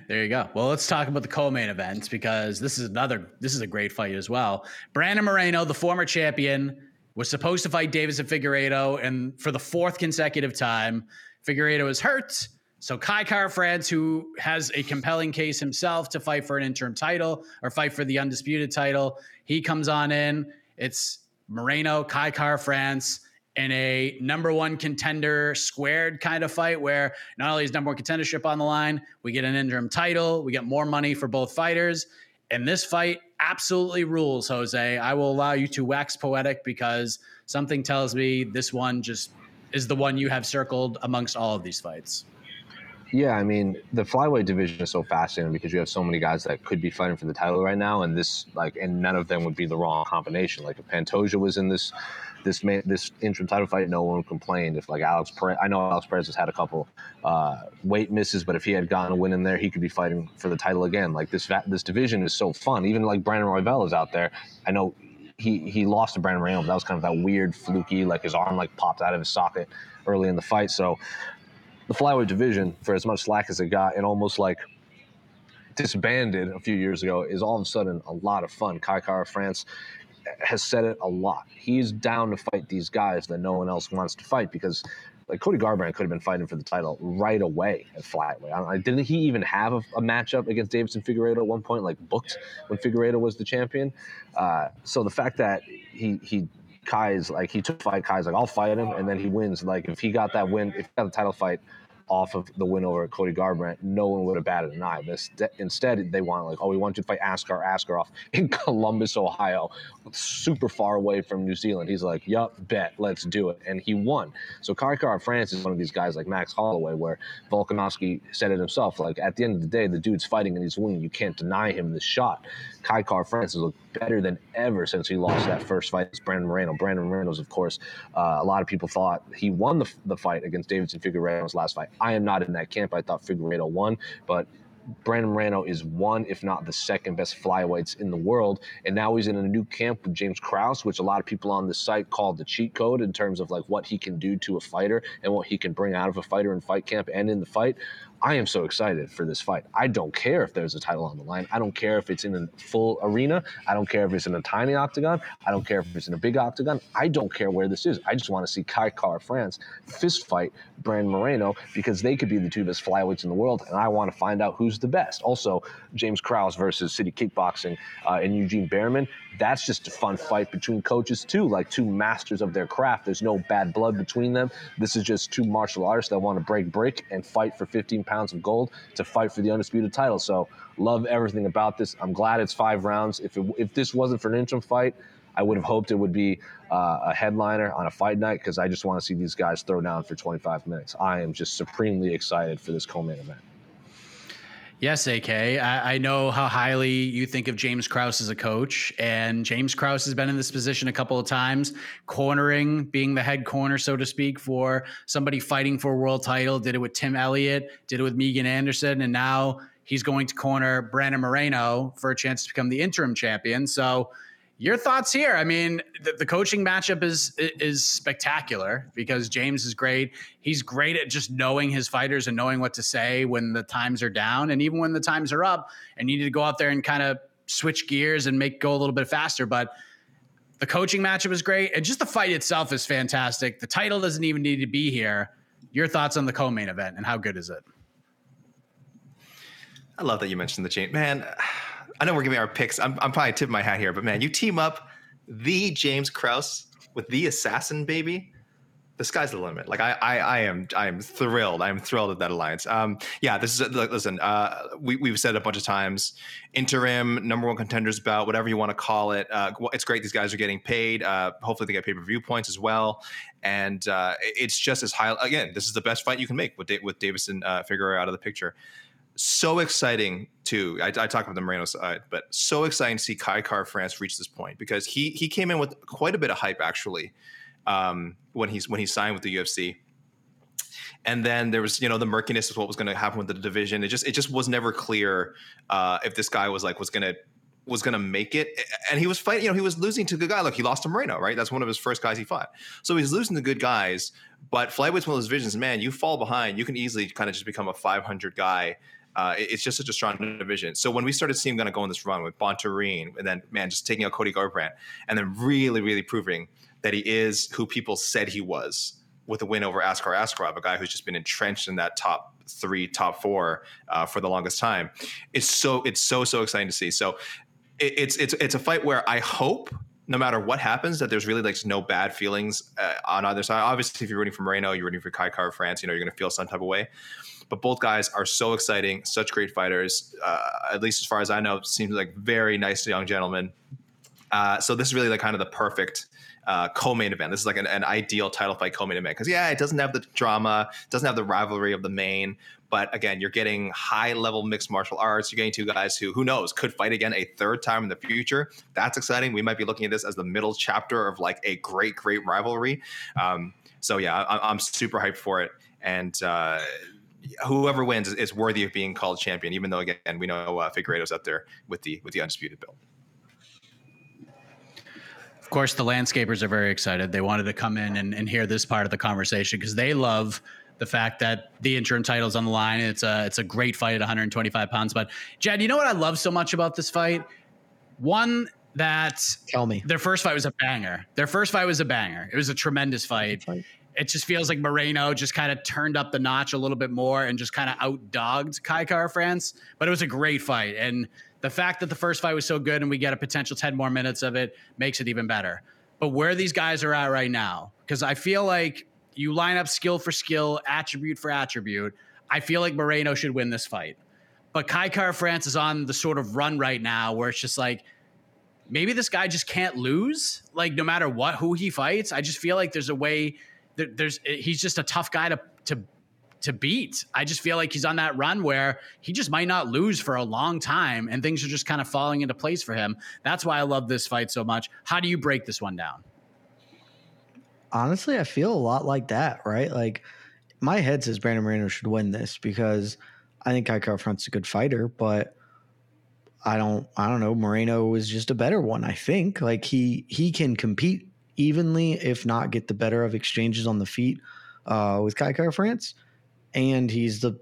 Speaker 2: there you go. Well, let's talk about the co-main events because this is another. This is a great fight as well. Brandon Moreno, the former champion, was supposed to fight Davis and Figueiredo, and for the fourth consecutive time, Figueiredo is hurt. So Kai Kara-France, who has a compelling case himself to fight for an interim title or fight for the undisputed title, he comes on in. It's Moreno, Kai Kara-France in a number one contender squared kind of fight where not only is number one contendership on the line, we get an interim title, we get more money for both fighters. And this fight absolutely rules, Jose. I will allow you to wax poetic because something tells me this one just is the one you have circled amongst all of these fights.
Speaker 5: Yeah, I mean the flyweight division is so fascinating because you have so many guys that could be fighting for the title right now, and this like, and none of them would be the wrong combination. Like if Pantoja was in this this man, this interim title fight, no one complained. If like Alex Perez, I know Alex Perez has had a couple uh, weight misses, but if he had gotten a win in there, he could be fighting for the title again. Like this this division is so fun. Even like Brandon Royval is out there. I know he he lost to Brandon but that was kind of that weird fluky, like his arm like popped out of his socket early in the fight. So the flyweight division, for as much slack as it got, and almost like disbanded a few years ago, is all of a sudden a lot of fun. Kai Kara France has said it a lot. He's down to fight these guys that no one else wants to fight because. Like Cody Garbrandt could have been fighting for the title right away at flyweight. I, didn't he even have a, a matchup against Deiveson Figueiredo at one point, like booked when Figueiredo was the champion? Uh, so the fact that he he Kai's like he took fight Kai's like I'll fight him and then he wins. Like if he got that win, if he got the title fight off of the win over Cody Garbrandt, no one would have batted an eye. Instead- instead, they want like, oh, we want you to fight Askar Askarov in Columbus, Ohio, super far away from New Zealand. He's like, yup, bet, let's do it, and he won. So Kara-France is one of these guys like Max Holloway, where Volkanovski said it himself. Like at the end of the day, the dude's fighting and he's winning. You can't deny him this shot. Kai Kara-France has looked better than ever since he lost that first fight against Brandon Moreno. Brandon Moreno's, of course, uh, a lot of people thought he won the, the fight against Deiveson Figueiredo's last fight. I am not in that camp. I thought Figueiredo won, but Brandon Moreno is one, if not the second best flyweights in the world. And now he's in a new camp with James Krause, which a lot of people on the site call the cheat code in terms of like what he can do to a fighter and what he can bring out of a fighter in fight camp and in the fight. I am so excited for this fight. I don't care if there's a title on the line. I don't care if it's in a full arena. I don't care if it's in a tiny octagon. I don't care if it's in a big octagon. I don't care where this is. I just want to see Kai Kara-France fist fight Brandon Moreno because they could be the two best flyweights in the world, and I want to find out who's the best. Also, James Krause versus City Kickboxing uh, and Eugene Bareman. That's just a fun fight between coaches too, like two masters of their craft. There's no bad blood between them. This is just two martial artists that want to break brick and fight for 15 pounds of gold to fight for the undisputed title. So love everything about this. I'm glad it's five rounds. If it, if this wasn't for an interim fight, I would have hoped it would be uh, a headliner on a fight night because I just want to see these guys throw down for 25 minutes. I am just supremely excited for this co-main event.
Speaker 2: Yes, AK. I, I know how highly you think of James Krause as a coach, and James Krause has been in this position a couple of times, cornering, being the head corner, so to speak, for somebody fighting for a world title. Did it with Tim Elliott, did it with Megan Anderson, and now he's going to corner Brandon Moreno for a chance to become the interim champion. So, your thoughts here? I mean, the, the, coaching matchup is is spectacular because James is great. He's great at just knowing his fighters and knowing what to say when the times are down, and even when the times are up, and you need to go out there and kind of switch gears and make go a little bit faster. But The coaching matchup is great, and just the fight itself is fantastic. The title doesn't even need to be here. Your thoughts on the co-main event and how good is it?
Speaker 4: I love that you mentioned the chain. Man, I know we're giving our picks. I'm, I'm probably tipping my hat here, but man, you team up the James Krause with the assassin baby the sky's the limit. Like I, I, I am, I am thrilled. I am thrilled at that alliance. Um, yeah, this is listen. Uh, we we've said a bunch of times. Interim number one contenders bout, whatever you want to call it. Uh, it's great. These guys are getting paid. Uh, hopefully, they get pay per view points as well. And uh, it's just as high. Again, this is the best fight you can make with with Deiveson uh, Figueiredo out of the picture. So exciting too. I, I talk about the Moreno side, but so exciting to see Kai Kara-France reach this point because he he came in with quite a bit of hype actually um, when he's when he signed with the UFC. And then there was, you know, the murkiness of what was going to happen with the division. It just it just was never clear uh, if this guy was like was going to was going to make it. And he was fighting, you know, he was losing to good guy. Look, he lost to Moreno, right? That's one of his first guys he fought. So he's losing to good guys. But flyweights one of those divisions, man, you fall behind, you can easily kind of just become a 500 guy. Uh, it's just such a strong division. So when we started seeing to go on this run with Bontorin, and then man, just taking out Cody Garbrandt, and then really, really proving that he is who people said he was with a win over Askar Askarov, a guy who's just been entrenched in that top three, top four uh, for the longest time. It's so it's so so exciting to see. So it, it's it's it's a fight where I hope no matter what happens that there's really like no bad feelings uh, on either side. Obviously, if you're rooting for Moreno, you're rooting for Kai Kara-France, you know you're going to feel some type of way. But both guys are so exciting, such great fighters. Uh, at least as far as I know, seems like very nice young gentlemen. Uh, so this is really like kind of the perfect uh, co-main event. This is like an, an ideal title fight co-main event because yeah, it doesn't have the drama, doesn't have the rivalry of the main, but again, you're getting high level mixed martial arts. You're getting two guys who, who knows, could fight again a third time in the future. That's exciting. We might be looking at this as the middle chapter of like a great, great rivalry. Um, so yeah, I, am super hyped for it, and. Uh, whoever wins is, worthy of being called champion, even though again we know uh, Figueiredo's up there with the with the undisputed belt.
Speaker 2: Of course, the landscapers are very excited. They wanted to come in and, and hear this part of the conversation because they love the fact that the interim title is on the line. It's a it's a great fight at 125 pounds. But Jed, you know what I love so much about this fight? One that
Speaker 3: tell me
Speaker 2: their first fight was a banger. Their first fight was a banger. It was a tremendous fight. It just feels like Moreno just kind of turned up the notch a little bit more and just kind of outdogged Kai Kara-France. But it was a great fight. And the fact that the first fight was so good and we get a potential 10 more minutes of it makes it even better. But where these guys are at right now, because I feel like you line up skill for skill, attribute for attribute. I feel like Moreno should win this fight. But Kai Kara-France is on the sort of run right now where it's just like, maybe this guy just can't lose. Like no matter what, who he fights, I just feel like there's a way. There's eh, he's just a tough guy to to to beat. I just feel like he's on that run where he just might not lose for a long time and things are just kind of falling into place for him. That's why I love this fight so much. How do you break this one down?
Speaker 3: Honestly, I feel a lot like that, right? Like my head says Brandon Moreno should win this because I think Kai Kara-France a good fighter, but I don't I don't know. Moreno is just a better one, I think. Like he he can compete evenly, if not get the better of exchanges on the feet uh, with Kai Kara-France and he's the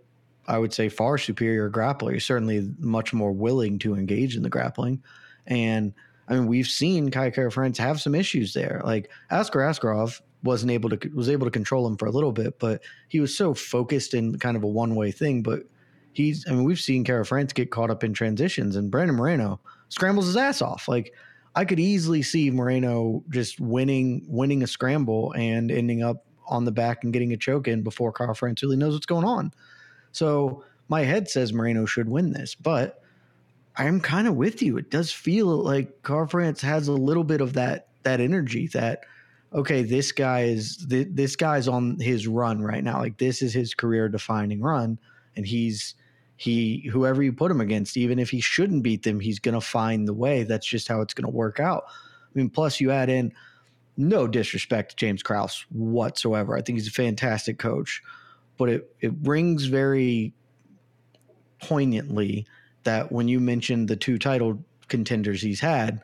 Speaker 3: I would say far superior grappler. He's certainly much more willing to engage in the grappling. And I mean, we've seen Kai Kara-France have some issues there. Like Askar Askarov wasn't able to was able to control him for a little bit, but he was so focused in kind of a one way thing. But he's I mean, we've seen Kara-France get caught up in transitions, and Brandon Moreno scrambles his ass off. Like I could easily see Moreno just winning winning a scramble and ending up on the back and getting a choke in before Kara-France really knows what's going on. So my head says Moreno should win this, but I'm kind of with you. It does feel like Kara-France has a little bit of that that energy that okay, this guy is this guy's on his run right now. Like this is his career defining run and he's he whoever you put him against even if he shouldn't beat them, he's going to find the way. That's just how it's going to work out. I mean, plus you add in no disrespect to James Krause whatsoever. I think he's a fantastic coach, but it it rings very poignantly that when you mentioned the two title contenders he's had,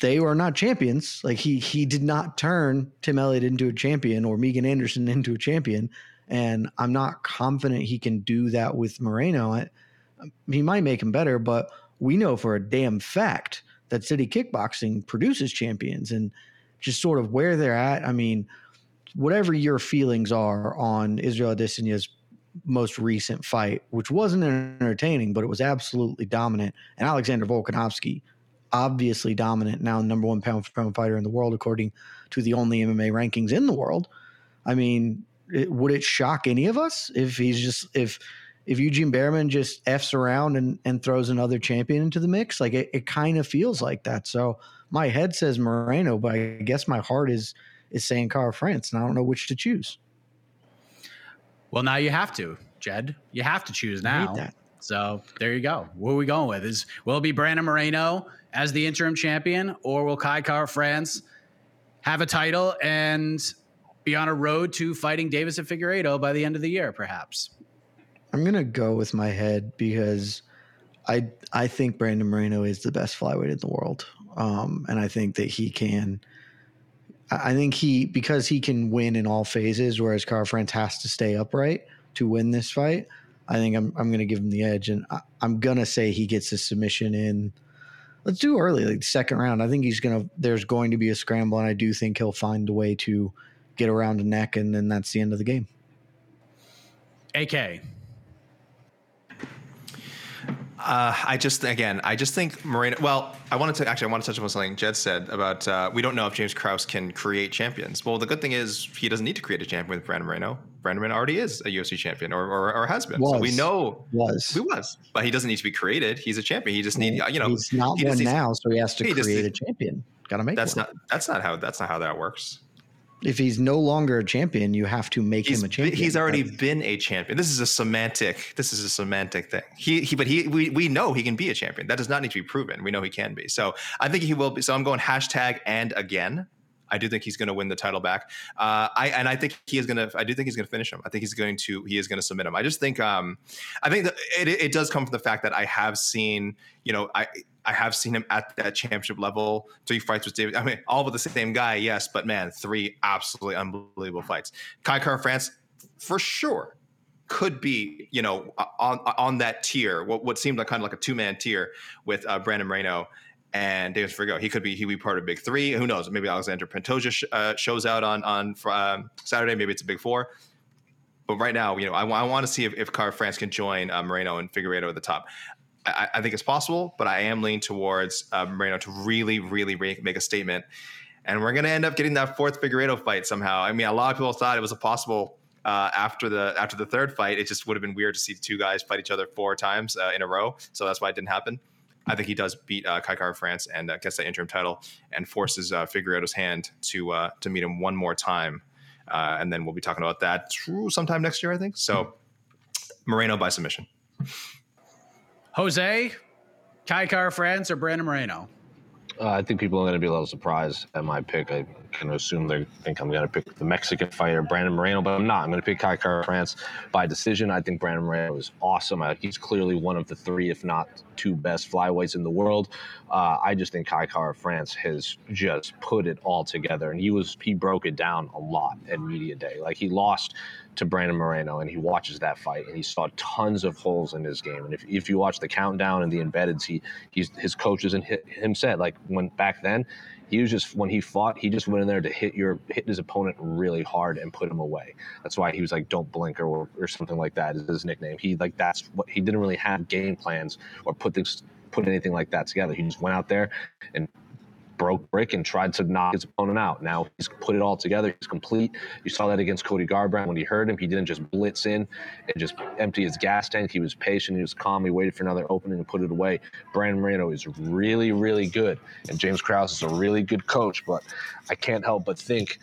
Speaker 3: they were not champions. Like he he did not turn Tim Elliott into a champion or Megan Anderson into a champion, and I'm not confident he can do that with Moreno. I, he might make him better, but we know for a damn fact that City Kickboxing produces champions and just sort of where they're at. I mean, whatever your feelings are on Israel Adesanya's most recent fight, which wasn't entertaining, but it was absolutely dominant, and Alexander Volkanovski, obviously dominant, now number one pound for pound fighter in the world, according to the only MMA rankings in the world. I mean, it, would it shock any of us if he's just if if Eugene Bareman just f's around and, and throws another champion into the mix? Like it, it kind of feels like that. So my head says Moreno, but I guess my heart is is saying Kara-France, and I don't know which to choose.
Speaker 2: Well, now you have to, Jed. You have to choose now. So there you go. What are we going with? Is will it be Brandon Moreno as the interim champion, or will Kai Kara-France have a title and be on a road to fighting Deiveson Figueiredo by the end of the year, perhaps?
Speaker 3: I'm gonna go with my head because I I think Brandon Moreno is the best flyweight in the world, um, and I think that he can. I think he because he can win in all phases, whereas Kara-France has to stay upright to win this fight. I think I'm I'm going to give him the edge, and I, am going to say he gets a submission in. Let's do early, like second round. I think he's going to. There's going to be a scramble, and I do think he'll find a way to get around a neck, and then that's the end of the game.
Speaker 2: AK.
Speaker 4: Uh, I just again, I just think Moreno. Well, I wanted to actually, I want to touch on something Jed said about uh, we don't know if James Krause can create champions. Well, the good thing is he doesn't need to create a champion with Brandon Moreno. Brandon Moreno already is a UFC champion, or or, or has been.
Speaker 3: Was.
Speaker 4: So we know
Speaker 3: was
Speaker 4: he was, but he doesn't need to be created. He's a champion. He just need you know
Speaker 3: he's not he one now, so he has to create a champion. Got to make
Speaker 4: that's
Speaker 3: one.
Speaker 4: not that's not how that's not how that works
Speaker 3: if he's no longer a champion, you have to make
Speaker 4: he's,
Speaker 3: him a champion.
Speaker 4: He's already been a champion. This is a semantic. This is a semantic thing. He, he but he, we, we know he can be a champion. That does not need to be proven. We know he can be. So I think he will be. So I'm going hashtag and again. I do think he's going to win the title back. Uh, I and I think he is going to. I do think he's going to finish him. I think he's going to. He is going to submit him. I just think. Um, I think that it, it does come from the fact that I have seen. You know, I I have seen him at that championship level. Three fights with David. I mean, all with the same guy, yes, but man, three absolutely unbelievable fights. Kai Kara-France, for sure, could be you know on on that tier. What what seemed like kind of like a two man tier with uh, Brandon Moreno and Deiveson Figueiredo. He could be he would be part of Big Three. Who knows? Maybe Alexander Pantoja sh- uh, shows out on on um, Saturday. Maybe it's a Big Four. But right now, you know, I, I want to see if, if Kara-France can join uh, Moreno and Figueiredo at the top. I, I, think it's possible, but I am leaning towards uh, Moreno to really, really make a statement. And we're going to end up getting that fourth Figueiredo fight somehow. I mean, a lot of people thought it was a possible uh, after the after the third fight. It just would have been weird to see two guys fight each other four times uh, in a row. So that's why it didn't happen. I think he does beat uh, Kai Kara-France and uh, gets that interim title and forces uh, Figueiredo's hand to uh, to meet him one more time. Uh, and then we'll be talking about that sometime next year, I think. So Moreno by submission.
Speaker 2: Jose, Kai Kara-France, or Brandon Moreno?
Speaker 5: Uh, I think people are going to be a little surprised at my pick. I can assume they think I'm going to pick the Mexican fighter, Brandon Moreno, but I'm not. I'm going to pick Kai Kara-France by decision. I think Brandon Moreno is awesome. I, he's clearly one of the three, if not two best flyweights in the world. Uh, I just think Kai Kara-France has just put it all together, and he was he broke it down a lot at media day. Like he lost to Brandon Moreno, and he watches that fight, and he saw tons of holes in his game. And if, if you watch the countdown and the embeddeds, he he's his coaches and him said like when back then, he was just when he fought, he just went in there to hit your hit his opponent really hard and put him away. That's why he was like "Don't blink" or or something like that is his nickname. He like that's what he didn't really have game plans or put things put anything like that together. He just went out there and broke brick and tried to knock his opponent out. Now he's put it all together. He's complete. You saw that against Cody Garbrandt when he heard him. He didn't just blitz in and just empty his gas tank. He was patient. He was calm. He waited for another opening and put it away. Brandon Moreno is really, really good. And James Krause is a really good coach, but I can't help but think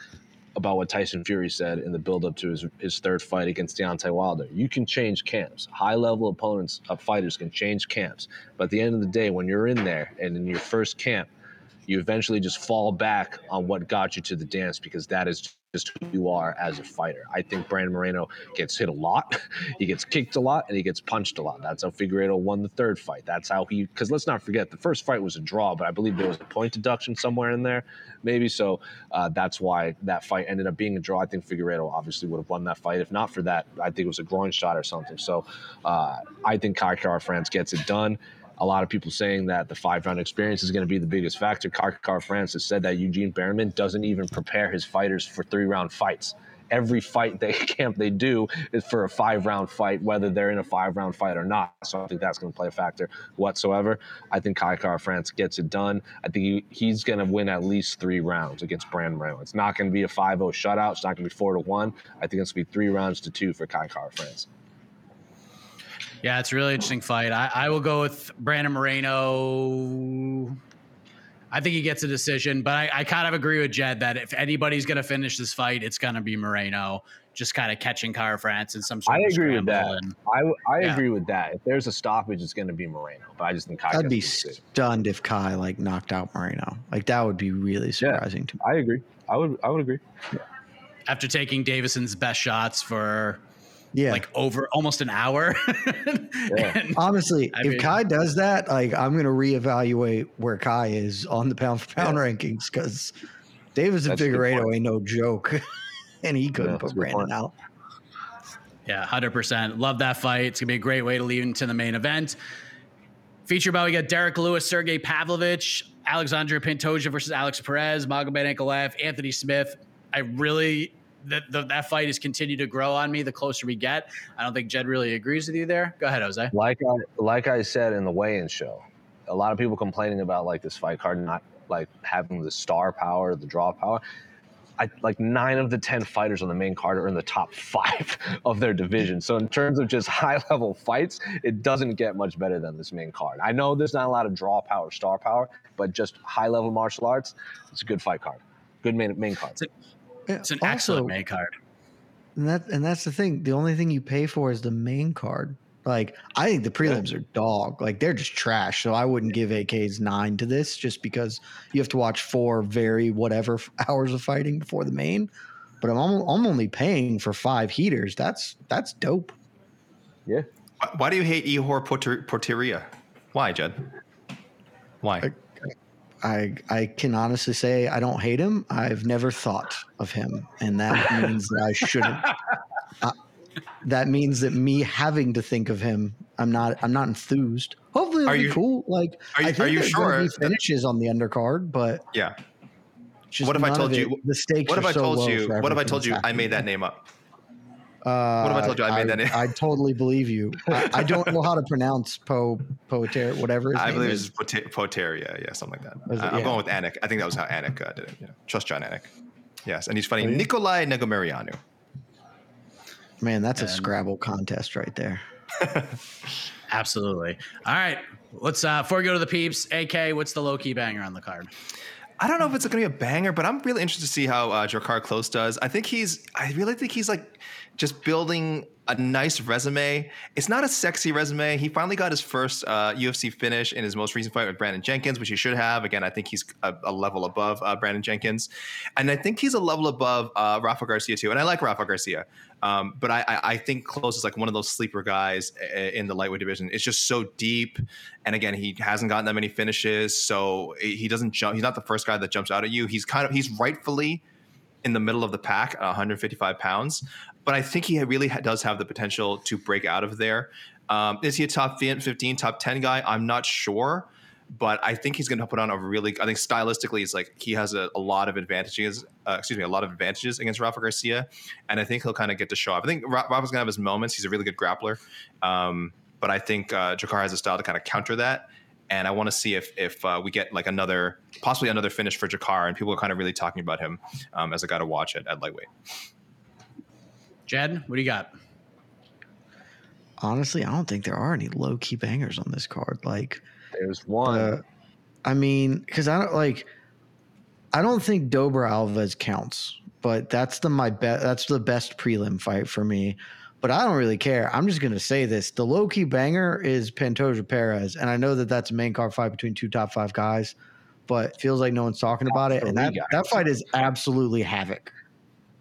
Speaker 5: about what Tyson Fury said in the build-up to his, his third fight against Deontay Wilder. You can change camps. High-level opponents of fighters can change camps. But at the end of the day, when you're in there and in your first camp – you eventually just fall back on what got you to the dance because that is just who you are as a fighter. I think Brandon Moreno gets hit a lot, he gets kicked a lot, and he gets punched a lot. That's how Figueiredo won the third fight. That's how he. Because let's not forget, the first fight was a draw, but I believe there was a point deduction somewhere in there, maybe. So uh, that's why that fight ended up being a draw. I think Figueiredo obviously would have won that fight. If not for that, I think it was a groin shot or something. So uh, I think Kai Kara-France gets it done. A lot of people saying that the five round experience is going to be the biggest factor. Kai Kara-France has said that Eugene Bareman doesn't even prepare his fighters for three round fights every fight they camp they do is for a five round fight, whether they're in a five round fight or not. So I think that's going to play a factor whatsoever. I think Kai Kara-France gets it done. I think he, he's going to win at least three rounds against Brandon Moreno. It's not going to be a 5 0 shutout. It's not going to be 4 to 1. I think it's going to be three rounds to two for Kai Kara-France.
Speaker 2: Yeah, it's a really interesting fight. I, I will go with Brandon Moreno I think he gets a decision, but I, I kind of agree with Jed that if anybody's going to finish this fight, it's going to be Moreno, just kind of catching Kara-France in some sort
Speaker 5: I
Speaker 2: of
Speaker 5: agree with that.
Speaker 2: and-
Speaker 5: I, I
Speaker 2: Yeah.
Speaker 5: agree with that. If there's a stoppage, it's going to be Moreno. But I just think Kai
Speaker 3: I'd be
Speaker 5: gets the decision.
Speaker 3: stunned if Kai like knocked out Moreno. Like that would be really surprising to me.
Speaker 5: I agree. I would. I would agree.
Speaker 2: after taking Deiveson's best shots for
Speaker 3: Yeah.
Speaker 2: like over almost an hour.
Speaker 5: Yeah.
Speaker 2: And-
Speaker 3: Honestly,
Speaker 2: I
Speaker 3: if
Speaker 2: mean-
Speaker 3: Kai does that, like I'm gonna reevaluate where Kai is on the pound for pound rankings because Deiveson
Speaker 5: That's a good Figueiredo
Speaker 3: ain't no joke, and he couldn't
Speaker 5: Yeah,
Speaker 3: put Brandon
Speaker 5: point.
Speaker 3: out.
Speaker 2: Yeah, hundred percent. Love that fight. It's gonna be a great way to lead into the main event. Feature about we got Derrick Lewis, Sergey Pavlovich, Alexandre Pantoja versus Alex Perez, Magomed Ankalaev, Anthony Smith. I really that the, that fight has continued to grow on me the closer we get. I don't think Jed really agrees with you there. Go ahead, Jose.
Speaker 5: Like I like I said in the weigh-in show, a lot of people complaining about like this fight card not like having the star power, the draw power. I like nine of the ten fighters on the main card are in the top five of their division. So in terms of just high level fights, it doesn't get much better than this main card. I know there's not a lot of draw power, star power, but just high level martial arts, it's a good fight card, good main main card.
Speaker 3: Yeah,
Speaker 2: It's an
Speaker 3: also,
Speaker 2: excellent main card.
Speaker 3: And that and that's the thing. The only thing you pay for is the main card. Like I think the prelims are dog. Like they're just trash. So I wouldn't give AK's nine to this just because you have to watch four very whatever hours of fighting before the main. But I'm al- I'm only paying for five heaters. That's that's dope.
Speaker 5: Yeah.
Speaker 4: Why- Why do you hate Ihor Porter- Porteria? Why, Jed? Why?
Speaker 3: I I I can honestly say I don't hate him. I've never thought of him, and that means that I shouldn't. Uh, that means that me having to think of him, I'm not I'm not enthused. Hopefully, it'll
Speaker 4: Are
Speaker 3: be
Speaker 4: you-
Speaker 3: cool. Like,
Speaker 4: are you-
Speaker 3: I think
Speaker 4: are you sure
Speaker 3: be finishes on the undercard, but
Speaker 4: yeah. What if I told you?
Speaker 3: the stakes?
Speaker 4: What if I
Speaker 3: so
Speaker 4: told you? What if I told you I made that name up?
Speaker 3: Uh,
Speaker 4: What have I told you I made that name?
Speaker 3: I totally believe you. I, I don't know how to pronounce po poeter whatever. His
Speaker 4: I
Speaker 3: name
Speaker 4: believe
Speaker 3: is.
Speaker 4: it's Pote- Poteria, yeah, something like that.
Speaker 3: it?
Speaker 4: I- I'm
Speaker 3: Yeah.
Speaker 4: going with Anik. I think that was how Anik uh, did it. You know, trust Jon Anik. Yes, and he's fighting Nikolai Negumereanu.
Speaker 3: Man, that's a Scrabble contest right there.
Speaker 2: Absolutely. All right. Let's uh before we go to the peeps, AK, what's the low key banger on the card?
Speaker 4: I don't know if it's going to be a banger, but I'm really interested to see how uh, Drakkar Klose does. I think he's, I really think he's like just building a nice resume. It's not a sexy resume. He finally got his first uh, UFC finish in his most recent fight with Brandon Jenkins, which he should have. Again, I think he's a, a level above uh, Brandon Jenkins, and I think he's a level above uh, Rafa Garcia too. And I like Rafa Garcia, um, but I, I, I think Klose is like one of those sleeper guys uh, in the lightweight division. It's just so deep, and again, he hasn't gotten that many finishes, so he doesn't jump. He's not the first guy that jumps out at you. He's kind of he's rightfully in the middle of the pack at 155 pounds. But I think he really does have the potential to break out of there. Um, is he a top 15, top 10 guy? I'm not sure. But I think he's going to put on a really. I think stylistically, it's like he has a, a lot of advantages. Uh, excuse me, a lot of advantages against Rafa Garcia, and I think he'll kind of get to show off. I think Ra- Rafa's going to have his moments. He's a really good grappler, um, but I think uh, Drakkar has a style to kind of counter that. And I want to see if if uh, we get like another, possibly another finish for Drakkar, and people are kind of really talking about him um, as a guy to watch at, at lightweight.
Speaker 2: Jed, what do you got?
Speaker 3: Honestly, I don't think there are any low key bangers on this card. Like,
Speaker 5: There's one.
Speaker 3: uh, I mean, because I don't like, I don't think Dober Alves counts, but that's the my bet. That's the best prelim fight for me. But I don't really care. I'm just gonna say this: the low key banger is Pantoja Perez, and I know that that's a main card fight between two top five guys, but it feels like no one's talking about it. And that that fight is absolutely havoc.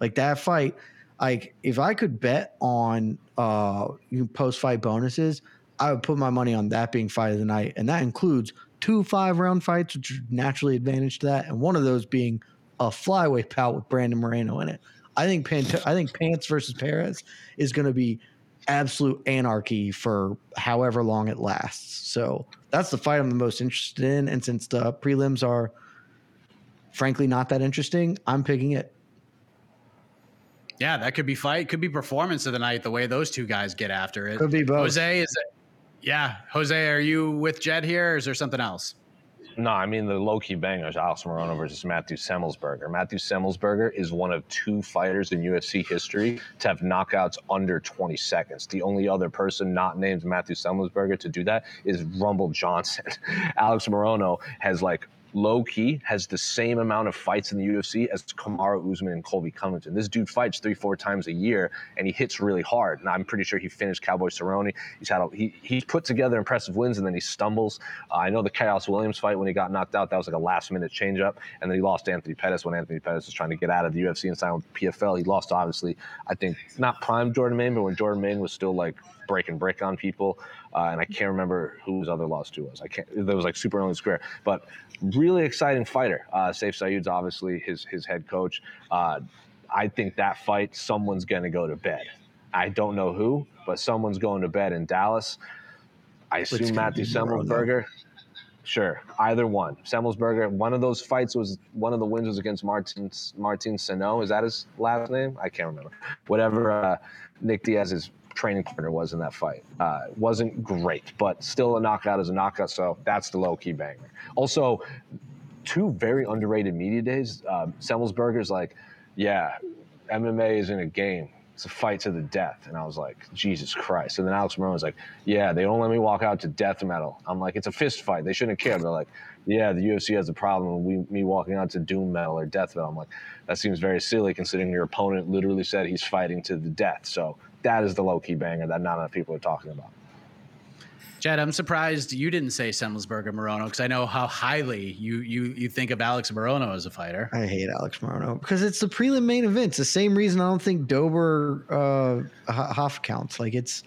Speaker 3: Like that fight, like if I could bet on uh post fight bonuses, I would put my money on that being fight of the night, and that includes two five round fights, which are naturally advantage to that, and one of those being a flyweight bout with Brandon Moreno in it. I think Pant- I think Pants versus Perez is going to be absolute anarchy for however long it lasts. So that's the fight I'm the most interested in. And since the prelims are frankly not that interesting, I'm picking it.
Speaker 2: Yeah, that could be fight, could be performance of the night. The way those two guys get after it.
Speaker 3: Could be both.
Speaker 2: Jose is. It, yeah, Jose, are you with Jed here, or is there something else?
Speaker 5: No, I mean the low key bangers: Alex Morono versus Matthew Semelsberger. Matthew Semelsberger is one of two fighters in UFC history to have knockouts under 20 seconds. The only other person not named Matthew Semelsberger to do that is Rumble Johnson. Alex Morono has like low key has the same amount of fights in the UFC as Kamaru Usman and Colby Covington. This dude fights three, four times a year, and he hits really hard. And I'm pretty sure he finished Cowboy Cerrone. He's had a, he he's put together impressive wins, and then he stumbles. Uh, I know the Khaos Williams fight when he got knocked out, that was like a last minute change up, and then he lost Anthony Pettis when Anthony Pettis was trying to get out of the UFC and sign with PFL. He lost, obviously, I think not prime Jordan Mein, but when Jordan Mein was still like breaking brick on people. Uh, and I can't remember who his other loss to was. I can't. That was like super early square, but really exciting fighter. Uh, Sayif Saud's obviously his his head coach. Uh, I think that fight, someone's going to go to bed. I don't know who, but someone's going to bed in Dallas. I assume Matthew Semelsberger. Sure, either one. Semelsberger. One of those fights was one of the wins was against Martin Martin Sano. Is that his last name? I can't remember. Whatever uh, Nick Diaz's training partner was in that fight. Uh, wasn't great, but still a knockout is a knockout. So that's the low key banger. Also, two very underrated media days. Uh, Semelsberger's like, yeah, MMA isn't a game. It's a fight to the death. And I was like, Jesus Christ. And then Alex Morono was like, yeah, they don't let me walk out to death metal. I'm like, it's a fist fight. They shouldn't care. They're like, yeah, the UFC has a problem with me walking out to doom metal or death metal. I'm like, that seems very silly considering your opponent literally said he's fighting to the death. So that is the low key banger that not enough people are talking about.
Speaker 2: Jed, I'm surprised you didn't say Semelsberger Morono because I know how highly you you you think of Alex Morono as a fighter.
Speaker 3: I hate Alex Morono because it's the prelim main event. It's the same reason I don't think Dober uh, Hoff counts. Like it's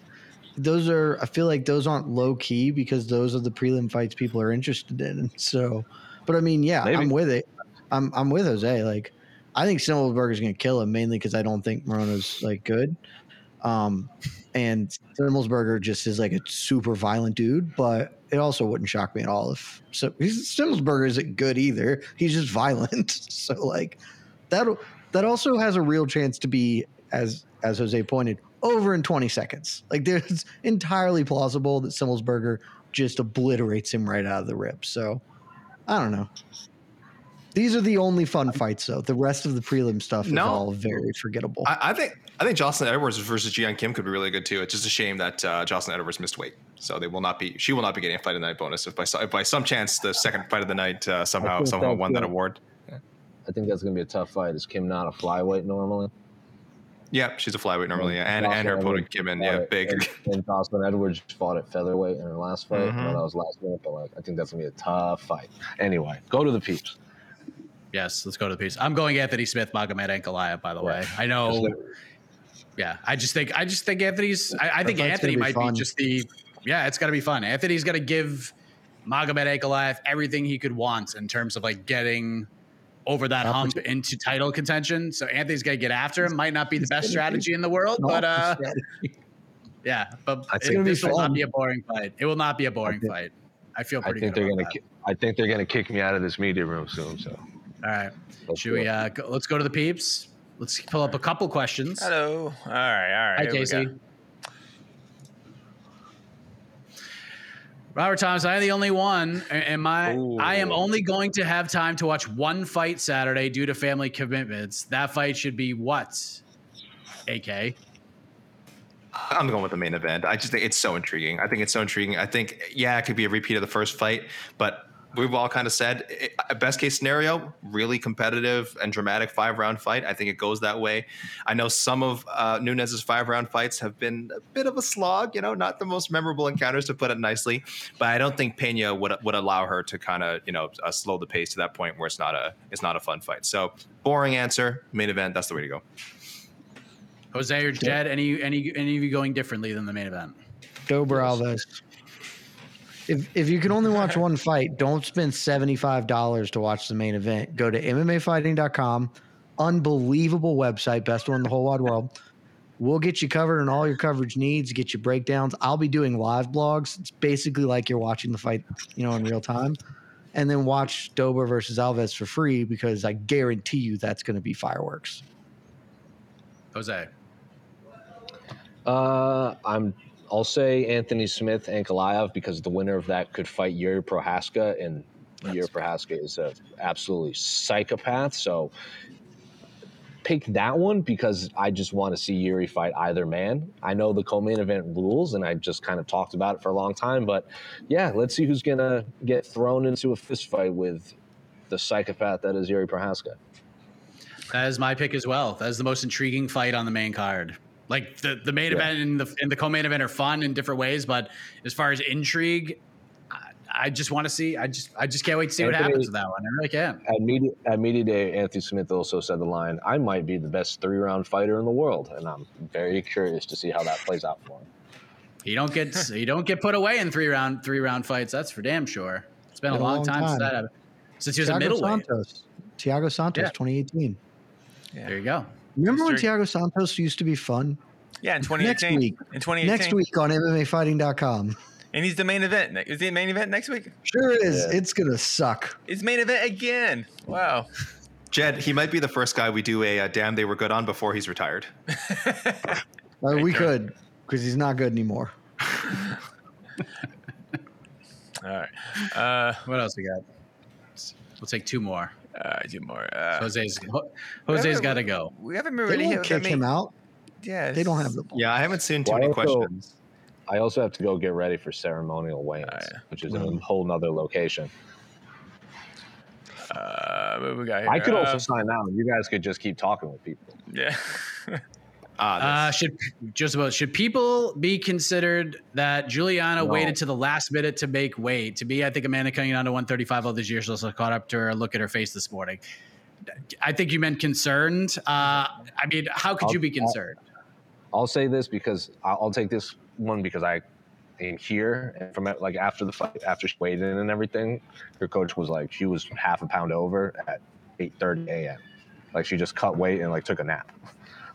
Speaker 3: those are I feel like those aren't low key because those are the prelim fights people are interested in. So, but I mean, yeah, Maybe. I'm with it. I'm I'm with Jose. Like I think Semelsberger's gonna kill him mainly because I don't think Morono's like good. Um, and Semelsberger just is like a super violent dude, but it also wouldn't shock me at all if so. Semelsberger isn't good either. He's just violent. so like that that also has a real chance to be as as Jose pointed over in 20 seconds. Like there's entirely plausible that Semelsberger just obliterates him right out of the rip. So I don't know. These are the only fun fights, though. The rest of the prelim stuff is no, all very forgettable.
Speaker 4: I, I, think I think Jocelyn Edwards versus Ji-Yeon Kim could be really good too. It's just a shame that uh, Jocelyn Edwards missed weight, so they will not be. She will not be getting a fight of the night bonus if by if by some chance the second fight of the night uh, somehow somehow won that award. Yeah.
Speaker 5: I think that's going to be a tough fight. Is Kim not a flyweight normally?
Speaker 4: Yeah, she's a flyweight normally, yeah. and and her opponent Kim, yeah, big.
Speaker 5: And, and Jocelyn Edwards fought at featherweight in her last fight. Mm-hmm. that was last minute, but like I think that's gonna be a tough fight. Anyway, go to the peeps.
Speaker 2: Yes, let's go to the piece. I'm going Anthony Smith, Magomed Ankalaev. By the way, I know. Yeah, I just think I just think Anthony's. I, I think Anthony be might fun. be just the. Yeah, it's gonna be fun. Anthony's gonna give Magomed Ankalaev everything he could want in terms of like getting over that hump into title contention. So Anthony's gonna get after him. Might not be the best strategy in the world, but uh, yeah, but I think this will not be a boring fight. It will not be a boring think, fight. I feel pretty. I think
Speaker 5: they're
Speaker 2: gonna.
Speaker 5: That. I think they're gonna kick me out of this media room soon. So.
Speaker 2: All right. Let's Should we uh go, let's go to the peeps? Let's pull up a couple questions.
Speaker 1: Hello. All right, all right.
Speaker 2: Hi, Casey. Robert Thomas, I am the only one. Am I? Ooh. I am only going to have time to watch one fight Saturday due to family commitments. That fight should be what? AK.
Speaker 4: I'm going with the main event. I just think it's so intriguing. I think it's so intriguing. I think, yeah, it could be a repeat of the first fight, but we've all kind of said best case scenario, really competitive and dramatic five round fight. I think it goes that way. I know some of uh, Nunes's five round fights have been a bit of a slog, you know, not the most memorable encounters to put it nicely, but I don't think Pena would would allow her to kind of you know uh, slow the pace to that point where it's not a it's not a fun fight. So boring answer, main event. That's the way to go.
Speaker 2: Jose or Jed, any any any of you going differently than the main event?
Speaker 3: Dober Alves. If if you can only watch one fight, don't spend seventy five dollars to watch the main event. Go to MMAfighting.com, unbelievable website, best one in the whole wide world. We'll get you covered in all your coverage needs, get you breakdowns. I'll be doing live blogs. It's basically like you're watching the fight, you know, in real time. And then watch Dober versus Alves for free because I guarantee you that's going to be fireworks.
Speaker 2: Jose.
Speaker 5: Uh, I'm. I'll say Anthony Smith and Ankalaev because the winner of that could fight Yuri Procházka, and Yuri Procházka is a absolutely psychopath. So pick that one because I just want to see Yuri fight either man. I know the co-main event rules, and I just kind of talked about it for a long time. But yeah, let's see who's gonna get thrown into a fist fight with the psychopath that is Yuri Procházka.
Speaker 2: That is my pick as well. That is the most intriguing fight on the main card. Like the, the main
Speaker 5: Yeah.
Speaker 2: event and the and the co-main event are fun in different ways, but as far as intrigue, I, I just want to see. I just I just can't wait to see what happens with that one. I really can.
Speaker 5: At media, at media day, Anthony Smith also said the line, "I might be the best three round fighter in the world," and I'm very curious to see how that plays out for him.
Speaker 2: You don't get you don't get put away in three round three round fights. That's for damn sure. It's been, a, long time, since that happened. Since he was a
Speaker 3: Thiago
Speaker 2: middleweight.
Speaker 3: Santos. Thiago Santos,
Speaker 2: Yeah.
Speaker 3: 2018.
Speaker 2: There you go.
Speaker 3: Remember when
Speaker 1: History.
Speaker 3: Thiago Santos used to be fun?
Speaker 1: Yeah, in 2018.
Speaker 3: Next week.
Speaker 1: In 2018.
Speaker 3: Next week on MMAfighting.com.
Speaker 1: And he's the main event. Is he the main event next week?
Speaker 3: Sure is.
Speaker 5: Yeah.
Speaker 3: It's going to suck.
Speaker 1: It's main event again. Wow.
Speaker 4: Jed, he might be the first guy we do a uh, damn they were good on before he's retired.
Speaker 3: Uh, we could because he's not good anymore.
Speaker 1: All right. Uh,
Speaker 2: What else we got? We'll take two more.
Speaker 1: Uh, two more. Uh,
Speaker 2: Jose's Jose's got to go.
Speaker 1: we haven't
Speaker 3: They
Speaker 1: really
Speaker 3: won't
Speaker 1: hit- I
Speaker 3: kick
Speaker 1: mean,
Speaker 3: him out.
Speaker 1: Yeah,
Speaker 3: They don't have the ball.
Speaker 4: Yeah, I haven't seen too
Speaker 5: Well,
Speaker 4: many
Speaker 5: also-
Speaker 4: questions.
Speaker 5: I also have to go get ready for ceremonial weigh-ins,
Speaker 1: Oh, yeah.
Speaker 5: which is in a whole nother location.
Speaker 1: Uh, we got here?
Speaker 5: I could also
Speaker 1: Uh,
Speaker 5: sign out. You guys could just keep talking with people.
Speaker 1: yeah.
Speaker 4: Ah,
Speaker 2: Uh, should just about should people be considered that Julianna
Speaker 5: No.
Speaker 2: waited to the last minute to make weight? To me, I think Amanda coming down to 135 all these years also caught up to her. Look at her face this morning. I think you meant concerned. Uh, I mean, how could
Speaker 5: I'll-
Speaker 2: you be
Speaker 5: I'll-
Speaker 2: concerned?
Speaker 5: I'll say this because I'll, I'll take this one because I am here and from like after the fight, after she weighed in and everything, her coach was like she was half a pound over at 8:30 a.m. Like she just cut weight and like took a nap.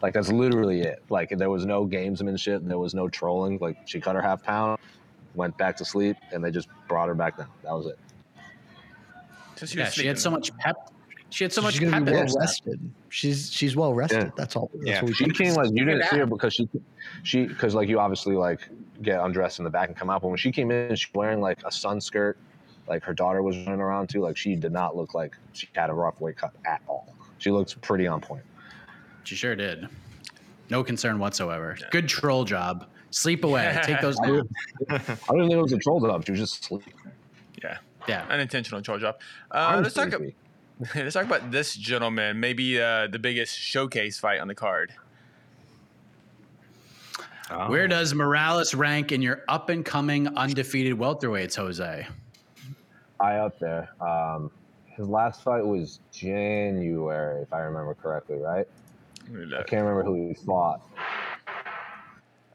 Speaker 5: Like that's literally it. Like there was no gamesmanship, there was no trolling. Like she cut her half pound, went back to sleep, and they just brought her back down. That was it.
Speaker 1: So she
Speaker 2: Yeah,
Speaker 1: was
Speaker 2: she had so much pep. She had so much
Speaker 3: she's gonna
Speaker 2: pep.
Speaker 3: be well rested. She's she's well rested.
Speaker 5: Yeah.
Speaker 3: That's all. That's
Speaker 4: Yeah,
Speaker 3: what
Speaker 5: She
Speaker 3: think.
Speaker 5: came like you didn't
Speaker 2: at
Speaker 5: see her because she she because like you obviously like get undressed in the back and come out. But when she came in, she was wearing like a sun skirt, like her daughter was running around too. Like she did not look like she had a rough weight cut at all. She looks pretty on point.
Speaker 2: She sure did. No concern whatsoever. Good troll job. Sleep away. Take those.
Speaker 5: I didn't think it was a troll job. She was just asleep.
Speaker 1: Yeah.
Speaker 2: Yeah.
Speaker 1: Unintentional troll job. Uh, let's talk.
Speaker 5: Honestly.
Speaker 1: Let's talk about this gentleman. Maybe uh, the biggest showcase fight on the card.
Speaker 2: Where does Morales rank in your up and coming undefeated welterweights, Jose?
Speaker 5: high up there. Um, his last fight was January, if I remember correctly, right?
Speaker 1: Let me
Speaker 5: I can't remember who he fought.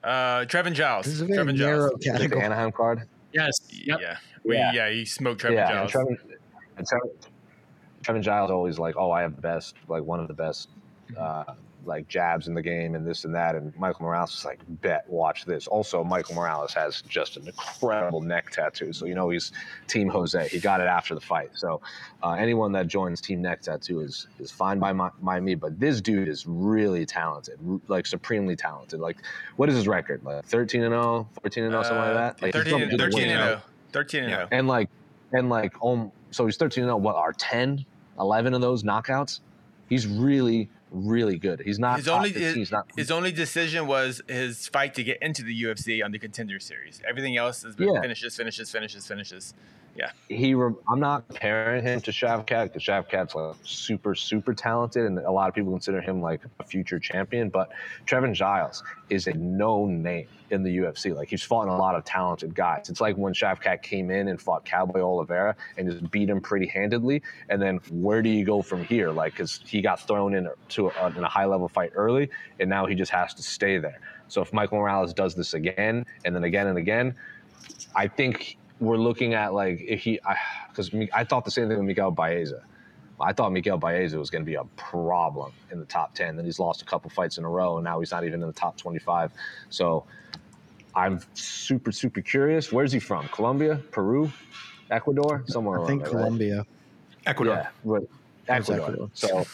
Speaker 1: Uh, Trevin Giles.
Speaker 3: This is a very
Speaker 1: Trevin
Speaker 3: narrow
Speaker 1: Giles.
Speaker 5: Is it the
Speaker 3: category.
Speaker 5: Anaheim card?
Speaker 2: Yes. Yep.
Speaker 1: Yeah. We,
Speaker 5: Yeah.
Speaker 1: yeah. he smoked Trevin
Speaker 5: yeah, and
Speaker 1: Giles.
Speaker 5: Trevin, and Trevin, Trevin Giles always like, oh, I have the best, like one of the best, uh, like jabs in the game and this and that. And Michael Morales is like, bet, watch this. Also, Michael Morales has just an incredible neck tattoo, so you know he's Team Jose. He got it after the fight. So uh, anyone that joins Team Neck Tattoo is is fine by my, by me. But this dude is really talented, like supremely talented. Like, what is his record? Like 13 and 0, 14 and 0, something like that. Like,
Speaker 1: 13, 13
Speaker 5: win.
Speaker 1: and 0. 13 and 0.
Speaker 5: and like and like um so he's 13 and 0 what are 10 11 of those knockouts he's really really good he's not
Speaker 1: His only
Speaker 5: 15, he's not
Speaker 1: his only decision was his fight to get into the UFC on the Contender Series. Everything else has been
Speaker 5: Yeah.
Speaker 1: finishes, finishes, finishes, finishes. Yeah.
Speaker 5: he re- i'm not comparing him to shavkat because shavkat's like super super talented and a lot of people consider him like a future champion but trevin giles is a known name in the ufc like he's fought a lot of talented guys it's like when shavkat came in and fought cowboy oliveira and just beat him pretty handedly and then where do you go from here like because he got thrown in to a, in a high level fight early and now he just has to stay there so if michael morales does this again and then again and again I think we're looking at like if he, because I, thought the same thing with Miguel Baeza. I thought Miguel Baeza was going to be a problem in the top 10. Then he's lost a couple fights in a row, and now he's not even in the top 25. So I'm super, super curious. Where's he from? Colombia, Peru, Ecuador, somewhere.
Speaker 3: I think
Speaker 5: there, right?
Speaker 3: Colombia.
Speaker 4: Ecuador.
Speaker 5: Yeah, but
Speaker 3: It's
Speaker 5: Ecuador.
Speaker 3: Ecuador.
Speaker 5: So,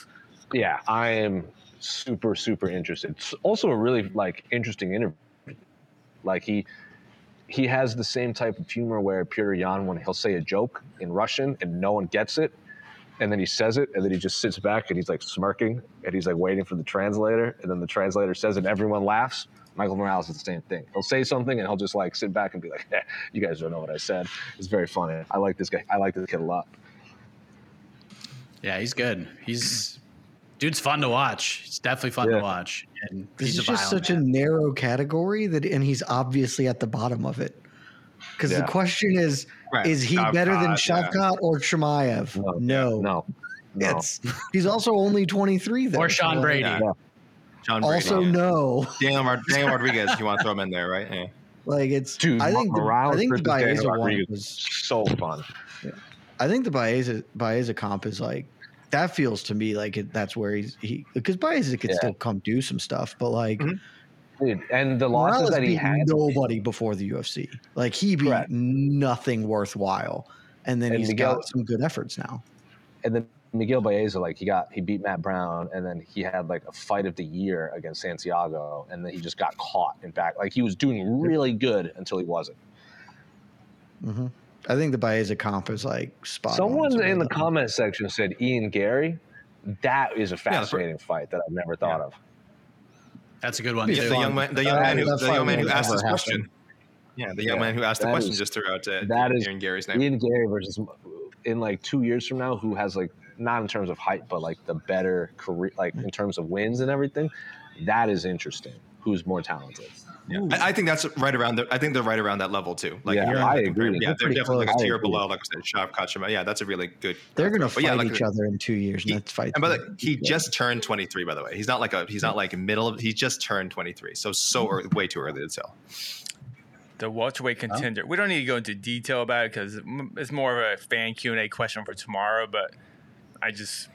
Speaker 5: yeah, I am super, super interested. It's also a really like interesting interview. Like he he has the same type of humor where Petr Yan, when he'll say a joke in Russian and no one gets it, and then he says it, and then he just sits back and he's like smirking, and he's like waiting for the translator, and then the translator says it, and everyone laughs. Michael Morales is the same thing. He'll say something, and he'll just like sit back and be like, eh, "You guys don't know what I said." It's very funny. I like this guy. I like this kid a lot.
Speaker 2: Yeah, he's good. He's dude's fun to watch. It's definitely fun
Speaker 5: Yeah.
Speaker 2: to watch. And
Speaker 3: This
Speaker 2: he's
Speaker 3: is
Speaker 2: a
Speaker 3: just such
Speaker 2: man.
Speaker 3: a narrow category that, and he's obviously at the bottom of it. Because
Speaker 5: Yeah.
Speaker 3: the question is,
Speaker 4: Right.
Speaker 3: is he
Speaker 4: Shavkat,
Speaker 3: better than
Speaker 4: yeah.
Speaker 3: Shavkat or Chimaev?
Speaker 5: No,
Speaker 3: No,
Speaker 5: No, no.
Speaker 3: It's he's also only 23 though.
Speaker 2: or Sean
Speaker 3: so,
Speaker 2: Brady.
Speaker 4: Yeah. John Brady.
Speaker 3: Also,
Speaker 4: yeah.
Speaker 3: no.
Speaker 4: Daniel, Rod- Daniel Rodriguez, you want to throw him in there, right? Yeah.
Speaker 3: Like it's.
Speaker 5: Dude,
Speaker 3: I think the, I
Speaker 5: Morales
Speaker 3: think the
Speaker 5: versus
Speaker 3: Baeza one was.
Speaker 5: so fun.
Speaker 3: I think the Baeza Baeza comp is like that feels to me like it, that's where he's he because Baeza could
Speaker 5: Yeah.
Speaker 3: still come do some stuff, but like
Speaker 4: Mhm.
Speaker 5: Dude, and the losses
Speaker 3: Morales
Speaker 5: that he had,
Speaker 3: nobody before the UFC. Like he beat
Speaker 5: Correct.
Speaker 3: nothing worthwhile, and then
Speaker 5: And
Speaker 3: he's
Speaker 5: Miguel-
Speaker 3: got some good efforts now.
Speaker 5: and then Miguel Baeza, like he got he beat Matt Brown, and then he had like a fight of the year against Santiago, and then he just got caught in back. Like he was doing really good until he wasn't.
Speaker 3: hmm I think the Baeza comp is like spot. on.
Speaker 5: Someone
Speaker 3: It's
Speaker 5: in the comment section said Ian Garry. That is a fascinating fight that I've never thought
Speaker 4: Yeah.
Speaker 5: of.
Speaker 2: That's a good one
Speaker 4: Yeah, the young man, the young man who,
Speaker 3: that
Speaker 4: the young man who asked this question. Yeah, the young
Speaker 5: Yeah,
Speaker 4: man who asked the question
Speaker 5: is-
Speaker 4: just threw out uh,
Speaker 5: that is
Speaker 4: Aaron Gary's name.
Speaker 5: Ian Garry versus in like two years from now, who has like not in terms of height, but like the better career, like in terms of wins and everything. That is interesting. Who's more talented?
Speaker 4: Yeah. I, I think that's right around. The, I think they're right around that level too. Like
Speaker 5: Yeah,
Speaker 4: you're
Speaker 5: I
Speaker 4: not
Speaker 5: agree.
Speaker 4: Yeah,
Speaker 3: They're
Speaker 4: they're definitely like
Speaker 3: close.
Speaker 4: a
Speaker 5: I
Speaker 4: tier
Speaker 5: agree.
Speaker 4: below. Like I said, Shav Kachima. Yeah, that's a really good.
Speaker 3: They're gonna
Speaker 4: But yeah,
Speaker 3: fight
Speaker 4: like-
Speaker 3: each other in two years,
Speaker 4: He-
Speaker 3: and that's fight.
Speaker 4: And by the way, he just turned 23. By the way, he's not like a. He's not like middle. of He just turned 23. So so mm-hmm. early, way too early to tell.
Speaker 1: The welterweight contender. We don't need to go into detail about it because it's more of a fan Q and A question for tomorrow. But I just,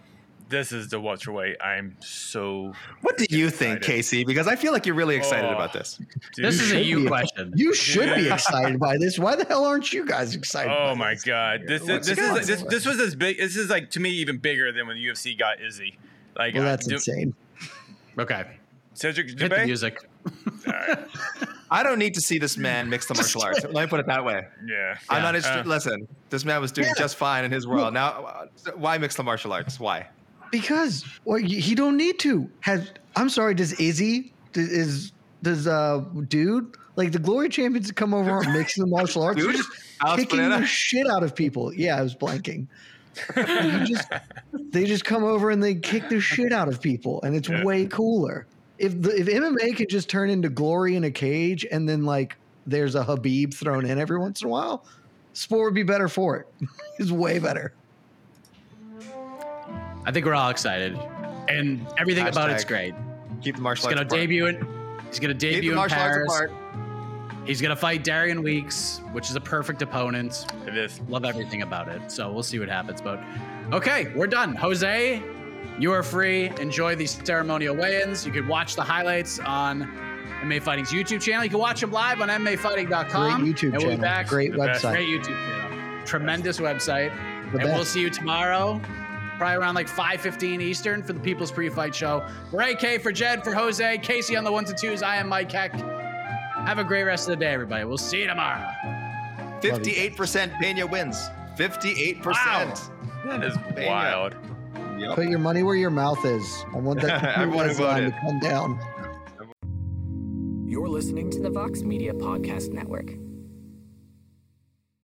Speaker 1: this is the welterweight. I'm so.
Speaker 4: What do you think, Casey? Because I feel like you're really excited
Speaker 1: Oh.
Speaker 4: about this.
Speaker 1: Dude.
Speaker 2: This is a
Speaker 3: should
Speaker 2: you
Speaker 3: be.
Speaker 2: question.
Speaker 3: You should be excited by this. Why the hell aren't you guys excited?
Speaker 1: Oh my
Speaker 3: this?
Speaker 1: god! This
Speaker 4: What's
Speaker 1: this, is this, this was as big. This is like to me even bigger than when the UFC got Izzy. Like
Speaker 3: Well,
Speaker 1: I
Speaker 3: that's
Speaker 1: do-
Speaker 3: insane.
Speaker 2: Okay.
Speaker 1: Cedric
Speaker 2: Hit the music.
Speaker 1: All right.
Speaker 4: I don't need to see this man mix the martial arts. Let me put it that way.
Speaker 1: Yeah.
Speaker 4: I'm
Speaker 2: Yeah,
Speaker 4: not interested.
Speaker 1: uh,
Speaker 4: Listen, this man was doing just fine in his world. Now, uh, why mix the martial arts? Why?
Speaker 3: Because well, he don't need to. Has I'm sorry. Does Izzy does, is does uh dude like the glory champions come over and mixing the martial arts?
Speaker 4: Dude?
Speaker 3: Just
Speaker 4: Alex
Speaker 3: kicking
Speaker 4: Banana?
Speaker 3: the shit out of people. Yeah, I was blanking. just they just come over and they kick the shit out of people, and it's
Speaker 1: Yeah.
Speaker 3: way cooler. If the if MMA could just turn into glory in a cage, and then like there's a Khabib thrown in every once in a while, sport would be better for it. it's way better.
Speaker 2: I think we're all excited, and everything about it's great.
Speaker 4: Keep the
Speaker 2: He's
Speaker 4: martial arts
Speaker 2: gonna
Speaker 4: apart.
Speaker 2: debut in. He's gonna
Speaker 4: Keep the
Speaker 2: debut in
Speaker 4: martial arts
Speaker 2: Paris. He's gonna fight Darian Weeks, which is a perfect opponent.
Speaker 1: It is.
Speaker 2: Love everything about it. So we'll see what happens. But okay, we're done. Jose, you are free. Enjoy these ceremonial weigh-ins. You can watch the highlights on MMA Fighting's YouTube channel. You can watch them live on MMAfighting.com.
Speaker 3: Great YouTube
Speaker 2: and we'll
Speaker 3: channel.
Speaker 2: be back.
Speaker 3: Great
Speaker 1: The best.
Speaker 3: website.
Speaker 2: Great YouTube channel. Tremendous website.
Speaker 3: The
Speaker 2: and we'll see you tomorrow, probably around like 5.15 Eastern for the People's Pre-Fight Show. For AK, for Jed, for Jose, Casey on the ones and twos. I am Mike Heck. Have a great rest of the day, everybody. We'll see you tomorrow.
Speaker 4: 58% Pena wins. 58%. Wow.
Speaker 1: That is
Speaker 4: Bang.
Speaker 1: wild.
Speaker 4: Yep.
Speaker 3: Put your money where your mouth is. I want that
Speaker 4: Everyone who
Speaker 3: that line to come down.
Speaker 8: You're listening to the Vox Media Podcast Network.